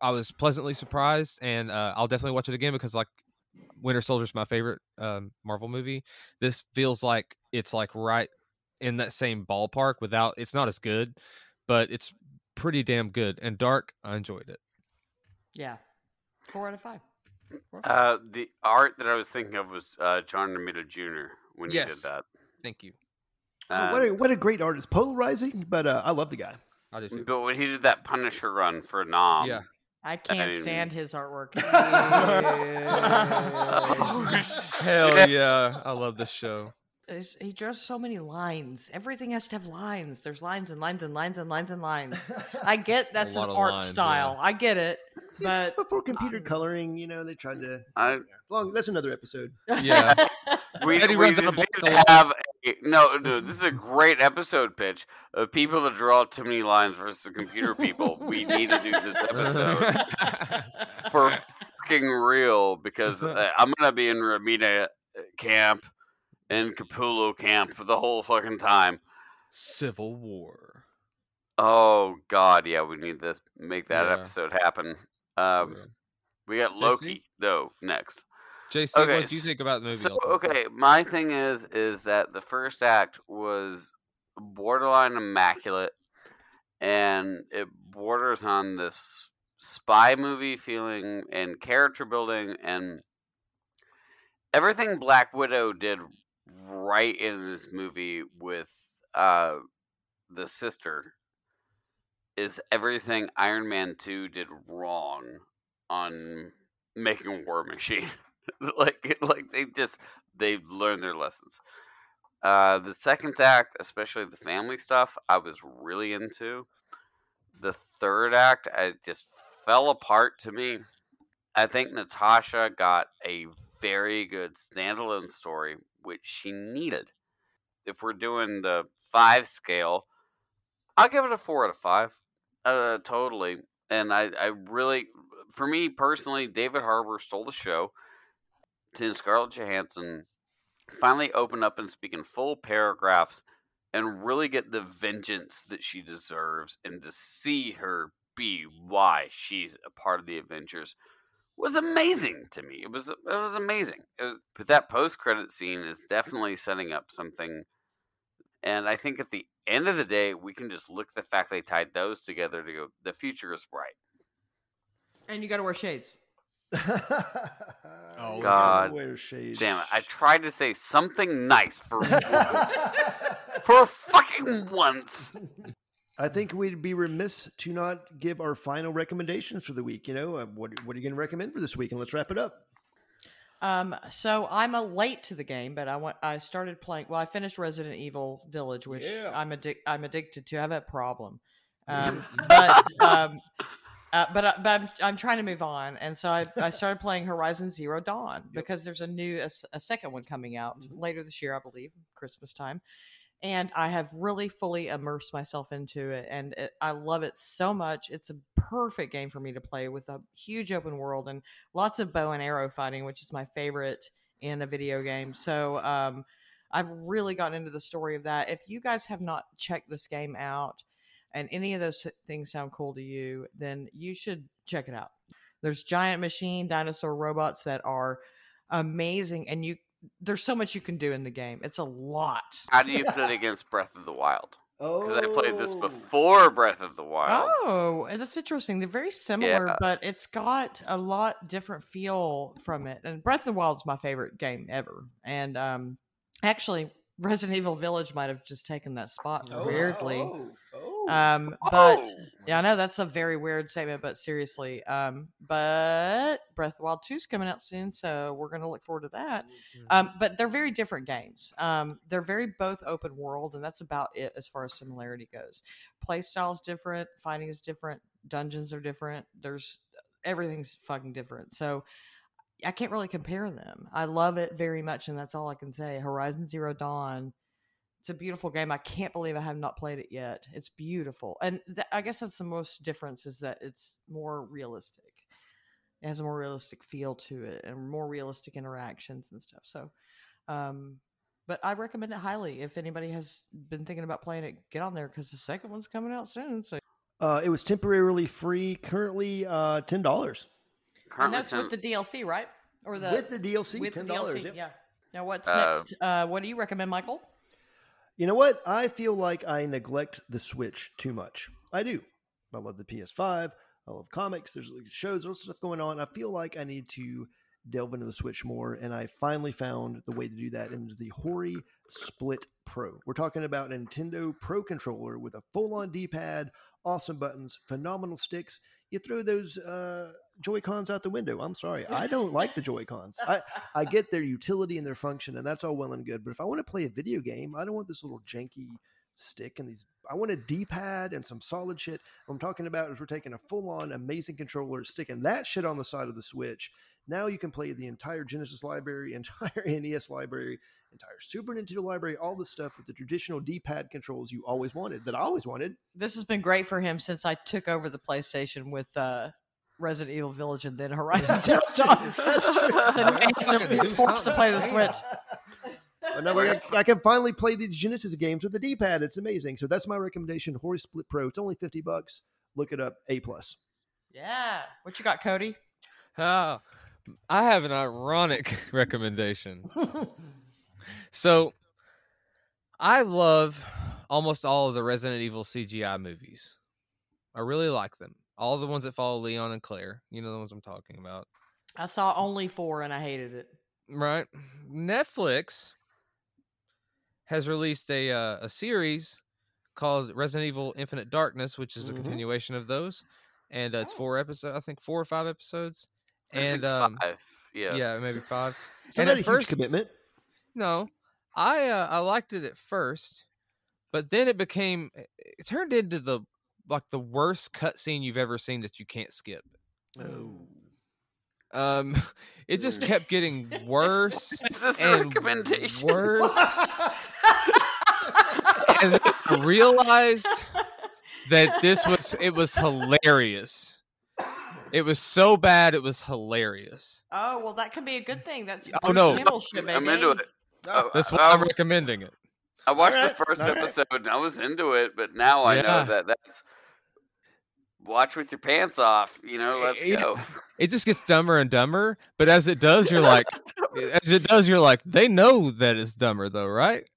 I was pleasantly surprised, and uh, I'll definitely watch it again because like Winter Soldier is my favorite um, Marvel movie. This feels like it's like right in that same ballpark without it's not as good, but it's pretty damn good and dark. I enjoyed it. Yeah, four out of five. Uh, the art that I was thinking of was uh, John Romita Jr. when he Yes. did that. Thank you. Oh, what, Um, a, what a great artist. Polarizing, but uh, I love the guy. I do too. but when he did that Punisher run for Nom, yeah. I can't mean- stand his artwork. Oh, <laughs> <laughs> Hell <laughs> yeah. I love this show. It's- he draws so many lines. Everything has to have lines. There's lines and lines and lines and lines and lines. I <laughs> get that's lot an art lines, style. yeah. I get it. See, But- before computer um, coloring, you know, they tried to. I- Long. That's another episode. Yeah. <laughs> we, Eddie we just need to have a, no, no. This is a great episode pitch of people that draw too many lines versus the computer people. We need to do this episode <laughs> for fucking real because uh, I'm gonna be in Romita camp and Capullo camp the whole fucking time. Civil War. Oh God, yeah, we need this. Make that Yeah. episode happen. Um, we got JC? Loki though next. JC, Okay, what do you think about the movie? So okay, my thing is is that the first act was borderline immaculate, and it borders on this spy movie feeling and character building and everything Black Widow did right in this movie with uh, the sister is everything Iron Man 2 did wrong on making a War Machine. <laughs> like like they just they've learned their lessons. Uh, the second act, especially the family stuff, I was really into. The third act, I just fell apart to me. I think Natasha got a very good standalone story, which she needed. If we're doing the five scale, I'll give it a four out of five. Uh, totally. And I, I really, for me personally, David Harbour stole the show. To Scarlett Johansson finally open up and speak in full paragraphs and really get the vengeance that she deserves and to see her be why she's a part of the Avengers was amazing to me. It was it was amazing. It was, but that post credit scene is definitely setting up something, and I think at the end of the day, we can just look at the fact they tied those together to go. The future is bright. And you got to wear shades. oh God. wear shades. Damn it! I tried to say something nice for <laughs> once. for fucking once. <laughs> I think we'd be remiss to not give our final recommendations for the week. You know, uh, what what are you going to recommend for this week? And let's wrap it up. Um, so I'm a late to the game, but I went. I started playing. Well, I finished Resident Evil Village, which Yeah. I'm addic- I'm addicted to. I have a problem, um, <laughs> but um, uh, but I, but I'm, I'm trying to move on, and so I, I started playing Horizon Zero Dawn because there's a new a second one coming out Mhm. later this year, I believe, Christmas time. And I have really fully immersed myself into it, and it, I love it so much. It's a perfect game for me to play with a huge open world and lots of bow and arrow fighting, which is my favorite in a video game. So um, I've really gotten into the story of that. If you guys have not checked this game out, and any of those things sound cool to you, then you should check it out. There's giant machine dinosaur robots that are amazing, and you there's so much you can do in the game. It's a lot. How do you put it <laughs> against Breath of the Wild? Oh, Because I played this before Breath of the Wild. Oh, that's interesting. They're very similar, Yeah. but it's got a lot different feel from it. And Breath of the Wild is my favorite game ever. And um, actually, Resident Evil Village might have just taken that spot Oh, weirdly. Oh, oh. Um, but Oh! yeah, I know that's a very weird statement, but seriously, um, but Breath of the Wild 2 is coming out soon, so we're going to look forward to that. Um, but they're very different games. Um, they're very both open world, and that's about it as far as similarity goes. Play style is different, fighting is different, dungeons are different. There's everything's fucking different. So I can't really compare them. I love it very much, and that's all I can say. Horizon Zero Dawn. It's a beautiful game. I can't believe I have not played it yet. It's beautiful, and th- I guess that's the most difference is that it's more realistic. It has a more realistic feel to it, and more realistic interactions and stuff. So, um, but I recommend it highly. If anybody has been thinking about playing it, get on there because the second one's coming out soon. So, Uh, it was temporarily free. Currently, uh, ten dollars and Currently that's with the DLC, right? Or the with the DLC. with ten the dollars. DLC. Yeah. Now, what's Uh, next? Uh, what do you recommend, Michael? You know what? I feel like I neglect the Switch too much. I do. I love the PS5. I love comics. There's shows, all stuff going on. I feel like I need to delve into the Switch more, and I finally found the way to do that into the Hori Split Pro. We're talking about Nintendo Pro controller with a full-on D-pad, awesome buttons, phenomenal sticks. You throw those uh, Joy Cons out the window. I'm sorry, I don't <laughs> like the Joy Cons. I I get their utility and their function, and that's all well and good. But if I want to play a video game, I don't want this little janky stick and these. I want a D-pad and some solid shit. What I'm talking about is we're taking a full-on amazing controller, sticking that shit on the side of the Switch. Now you can play the entire Genesis library, <laughs> entire NES library, entire Super Nintendo library, all the stuff with the traditional D-pad controls you always wanted. That I always wanted. This has been great for him since I took over the PlayStation with uh, Resident Evil Village and then Horizon Zero Dawn. so now he's, he's forced to play the Switch. <laughs> But now I, I can finally play these Genesis games with the D-pad. It's amazing. So that's my recommendation. Hori Split Pro. It's only fifty bucks. Look it up. A plus. Yeah. What you got, Cody? Ah, I have an ironic <laughs> recommendation. So, I love almost all of the Resident Evil CGI movies. I really like them. All the ones that follow Leon and Claire. You know the ones I'm talking about. I saw only four and I hated it. Right. Netflix has released a uh, a series called Resident Evil Infinite Darkness, which is a Mhm. continuation of those, and uh, it's Oh. four episodes. I think four or five episodes. And um, five. Yeah. yeah, maybe five. It's And not at a huge first- commitment. No, I uh, I liked it at first, but then it became it it turned into the like the worst cutscene you've ever seen that you can't skip. Oh. Um, <laughs> it just kept getting worse <laughs> Is this a and recommendation? worse, <laughs> and then I realized that this was it was hilarious. It was so bad, it was hilarious. Oh well, that can be a good thing. That's Oh, no. Shit, I'm baby. into it. Oh, That's why I, I'm recommending it. I watched Alright, the first alright. episode and I was into it, but now I Yeah. know that that's watch with your pants off. You know, let's Yeah. go. It just gets dumber and dumber, but as it does, you're like, <laughs> as it does, you're like, they know that it's dumber though, right?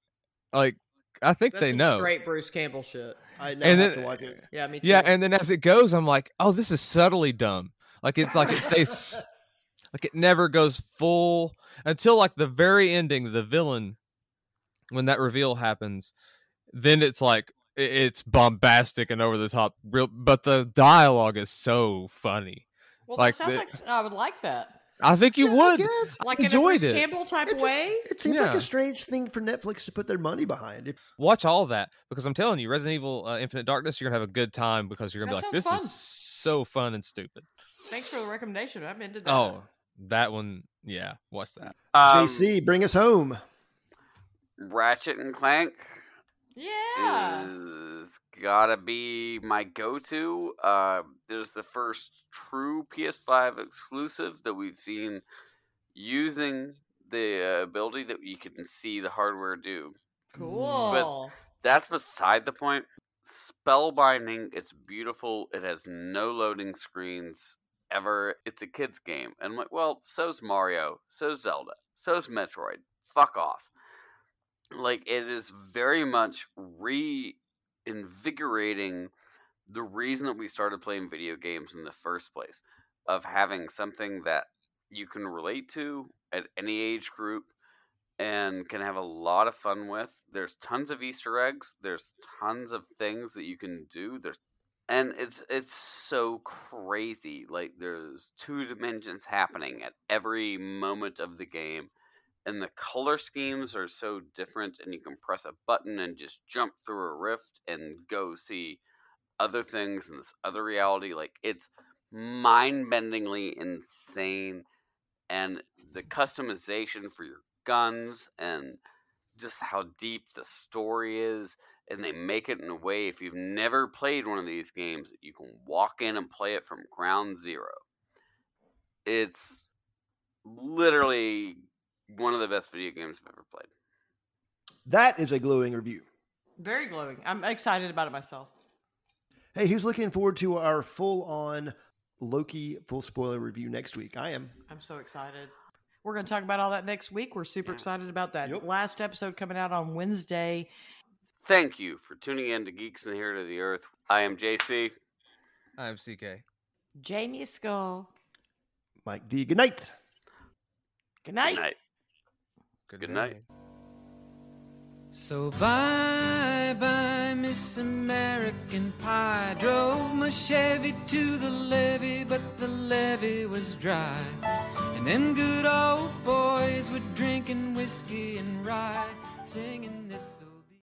Like, I think That's they know. Straight Bruce Campbell shit. I now And have then- to watch it. Yeah, me too. Yeah, and then as it goes, I'm like, oh, this is subtly dumb. Like it's like it stays, <laughs> like it never goes full until like the very ending. The villain, when that reveal happens, then it's like i- it's bombastic and over the top. Real, but the dialogue is so funny. well, like that sounds the- like s- I would like that. I think you Yeah, I would. guess. Like in a Bruce it. Campbell type It, just- way. it seems like a strange thing for Netflix to put their money behind. If, Watch all that because I'm telling you, Resident Evil uh, Infinite Darkness, you're gonna have a good time because you're gonna That be like, this fun. is so fun and stupid. Thanks for the recommendation. I'm into that. Oh, that one, yeah, watch that. Um, JC, bring us home. Ratchet and Clank yeah. is gotta be my go-to. Uh, there's the first true PS5 exclusive that we've seen using the uh, ability that you can see the hardware do. Cool. But that's beside the point. Spellbinding. It's beautiful. It has no loading screens ever. It's a kid's game. And I'm like, well, so's Mario. So's Zelda. So's Metroid. Fuck off. Like, it is very much reinvigorating the reason that we started playing video games in the first place of having something that you can relate to at any age group and can have a lot of fun with. There's tons of Easter eggs. There's tons of things that you can do. There's and it's it's so crazy. Like there's two dimensions happening at every moment of the game. And the color schemes are so different and you can press a button and just jump through a rift and go see other things in this other reality. Like it's mind-bendingly insane and the customization for your guns and just how deep the story is and they make it in a way if you've never played one of these games you can walk in and play it from ground zero it's literally one of the best video games i've ever played That is a glowing review. Very glowing. I'm excited about it myself. Hey, who's looking forward to our full on Loki full spoiler review next week? I am. I'm so excited. We're going to talk about all that next week. We're super Yeah. excited about that. Yep. Last episode coming out on Wednesday. thank you for tuning in to Geeks Inherit the Earth i am jc I'm CK. Jamie Skull. Mike D. Good night. Good night. good night Good night. So bye bye, Miss American Pie. Drove my Chevy to the levee, but the levee was dry. And them good old boys were drinking whiskey and rye, singing this. old